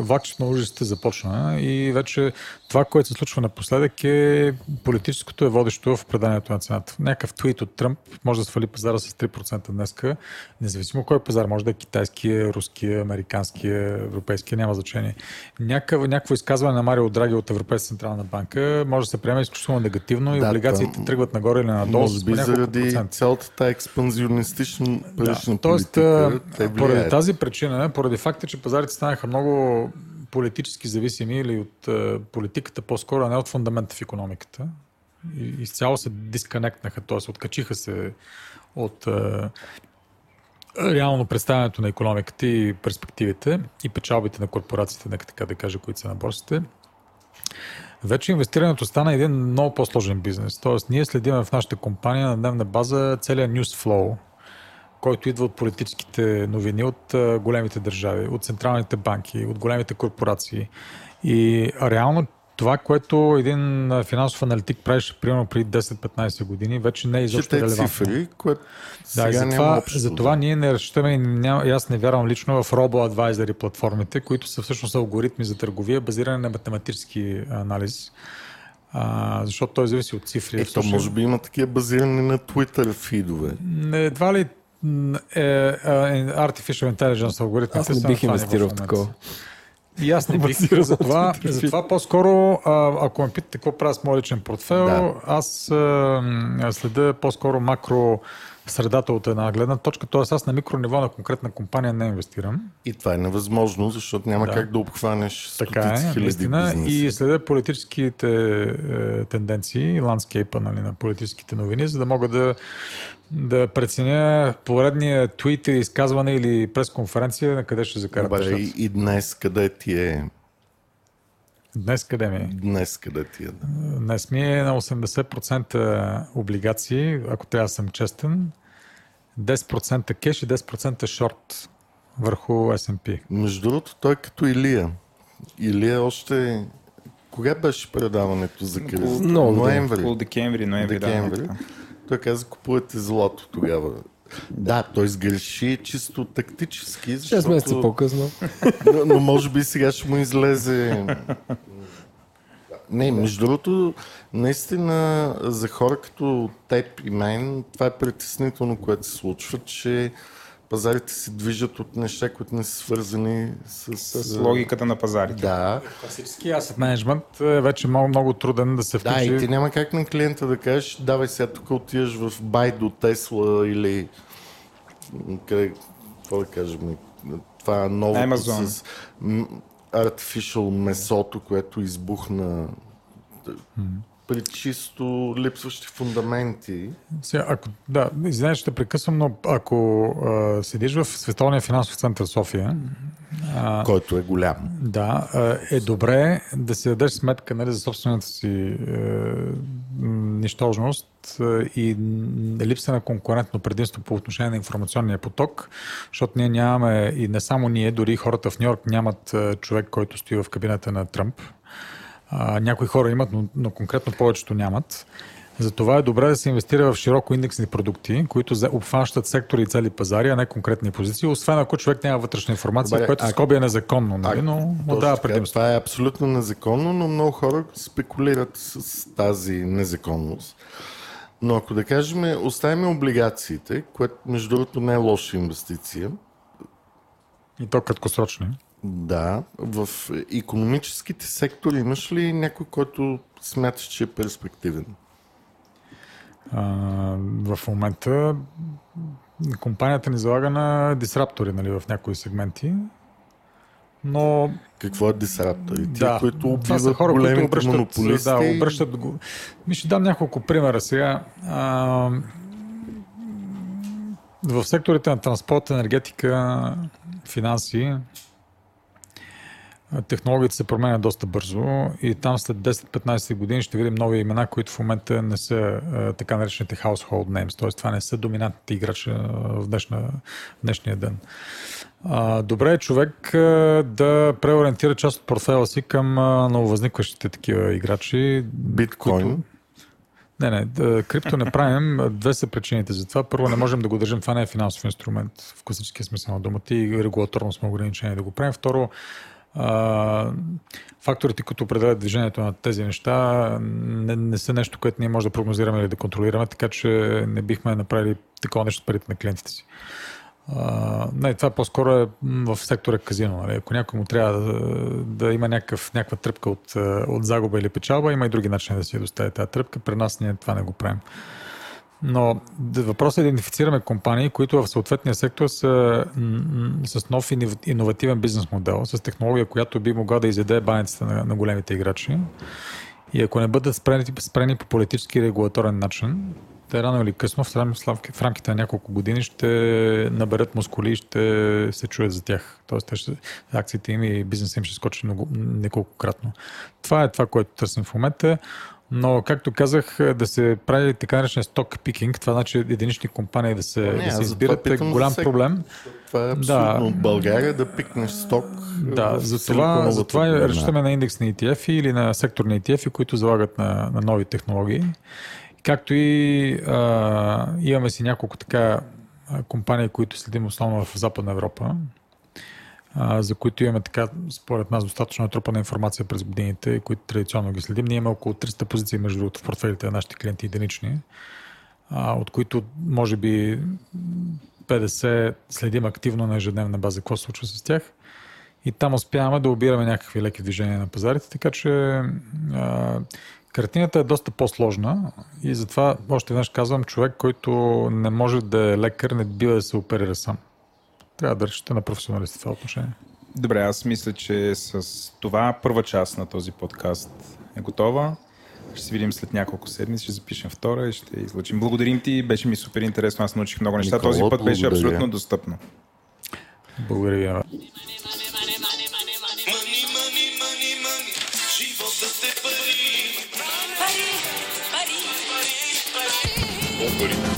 влакчето на ужасите започна и вече това, което се случва напоследък е политическото е водещо в определението на цената. Някакъв твит от Тръмп може да свали пазара с 3% днеска, независимо кой пазар, може да е китайския, руския, американския, европейския, няма значение. Някакъв, някакво изказване на Марио Драги от Европейска централна банка може да се приеме изключително негативно и Да, облигациите това- тръгват нагоре или надолу Може би заради цялата тази експанзионистична парична Тоест, политика, те поради тази причина, поради факта, че пазарите станаха много политически зависими или от а, политиката по-скоро, а не от фундамента в економиката, и, изцяло се дисконектнаха, т.е. откачиха се от а, реално представянето на економиката и перспективите и печалбите на корпорациите, нека така да кажа, които са на борсите. Вече инвестирането стана един много по-сложен бизнес. Тоест, ние следим в нашата компания на дневна база целият news flow, който идва от политическите новини, от големите държави, от централните банки, от големите корпорации. И реално това, което един финансов аналитик правеше примерно преди 10-15 години, вече не е изобщо релевантно. цифри, което Да, и затова, затова ние не разчитаме и, и аз не вярвам лично в робо-адвайзери платформите, които са всъщност алгоритми за търговия, базирани на математически анализ. А, защото той зависи от цифри. Ето, Всъщност, може би има такива базирани на Twitter фидове. не, едва ли Artificial Intelligence алгоритмите Аз не бих инвестирал в такова. И аз не бих. затова, затова по-скоро, ако ме питате какво правя с моят личен портфел, Да. аз а, следя по-скоро макро средата от една гледна точка, т.е. аз на микро ниво на конкретна компания не инвестирам. И това е невъзможно, защото няма Да. как да обхванеш Така е, хиляди наистина. бизнеси. И следя политическите е, тенденции, ландскейпа нали, на политическите новини, за да мога да, да преценя поредния твит или изказване или пресконференция на къде ще закарат Добре, и, и днес къде ти е? Днес къде ми е? Днес къде ти е? Да. Днес ми е на 80% облигации, ако трябва да съм честен, 10% кеш и 10% шорт върху S&P. Между другото, той е като Илия. Илия още... Кога беше предаването за кризата? много. Ноември. Около декември, ноември. Да, Декември. така. Той каза, купувате злато тогава. Да, той сгреши чисто тактически, 6 месеца по-късно. но, но може би сега ще му излезе... Не, между другото, наистина за хора като теб и мен, това е притеснително, което се случва, че пазарите се движат от неща, които не са свързани с... С логиката на пазарите. Да, Класически asset management е вече много, много труден да се да, включи. и ти няма как на клиента да кажеш, давай сега тук отиваш в Байдо, Тесла или къде, какво да кажем, това новото Amazon. с artificial месото, което избухна при чисто липсващи фундаменти. Сега, ако, да, извинявай, ще прекъсвам, но ако а, седиш в Световния финансов център София който е голям. Да, е добре да си дадеш сметка нали, за собствената си е, нищожност е, и липса на конкурентно предимство по отношение на информационния поток, защото ние нямаме, и не само ние, дори хората в Нью Йорк нямат е, човек, който стои в кабината на Тръмп. А, някои хора имат, но, но конкретно повечето нямат. Затова е добре да се инвестира в широко индексни продукти, които обхващат сектори и цели пазари, а не конкретни позиции, освен ако човек няма вътрешна информация, Добре, което а... скоби е незаконно, нали? но му дава предимство. Това е абсолютно незаконно, но много хора спекулират с тази незаконност. Но ако да кажем, оставим облигациите, което между другото не е лоша инвестиция. И то краткосрочни. Да. В економическите сектори имаш ли някой, който смяташ, че е перспективен? в момента компанията ни залага на дисраптори нали, в някои сегменти. Но... Какво е дисраптори? Ти, да, които убиват са хора, които обръщат, монополисти. Да, обръщат го. Ми ще дам няколко примера сега. А, в секторите на транспорт, енергетика, финанси, технологията се променя доста бързо и там след 10-15 години ще видим нови имена, които в момента не са така наречените household names, т.е. това не са доминантните играчи в, днешна, в днешния ден. Добре е човек да преориентира част от портфела си към нововъзникващите такива играчи. Биткоин? Които... Не, не, крипто не правим. Две са причините за това. Първо, не можем да го държим. Това не е финансов инструмент в класическия смисъл на думата и регулаторно сме ограничени да го правим. Второ, факторите, които определят движението на тези неща, не, не са нещо, което ние може да прогнозираме или да контролираме, така че не бихме направили такова нещо парите на клиентите си. А, не, това по-скоро е в сектора казино. Нали? Ако някой му трябва да, да има някакъв, някаква тръпка от, от загуба или печалба, има и други начини да си достави тази тръпка. При нас ние това не го правим. Но въпросът е да идентифицираме компании, които в съответния сектор са с нов иновативен бизнес модел, с технология, която би могла да изяде баницата на, на големите играчи. И ако не бъдат спрени, спрени по политически и регулаторен начин, те рано или късно в, рамките на няколко години ще наберат мускули и ще се чуят за тях. Тоест, те ще, акциите им и бизнесът им ще скочи много, неколкократно. Това е това, което търсим в момента. Но, както казах, да се прави така наречен сток пикинг, това значи единични компании да се, не, да се избират е голям за проблем. Това е абсолютно. Да. България да пикнеш сток. Да, за това, за това разчитаме на индексни ETF или на секторни ETF, които залагат на, на нови технологии. Както и а, имаме си няколко така компании, които следим основно в Западна Европа за които имаме така, според нас, достатъчно натрупана информация през годините, които традиционно ги следим. Ние имаме около 300 позиции, между другото, в портфелите на нашите клиенти единични, от които може би 50 следим активно на ежедневна база какво се случва с тях. И там успяваме да обираме някакви леки движения на пазарите, така че а, картината е доста по-сложна и затова още веднъж казвам, човек, който не може да е лекар, не бива да се оперира сам трябва да разчита на професионалисти в това отношение. Добре, аз мисля, че с това първа част на този подкаст е готова. Ще се видим след няколко седмици, ще запишем втора и ще излучим. Благодарим ти, беше ми супер интересно, аз научих много неща. Никола, този път благодаря. беше абсолютно достъпно. Благодаря ви. Е пари.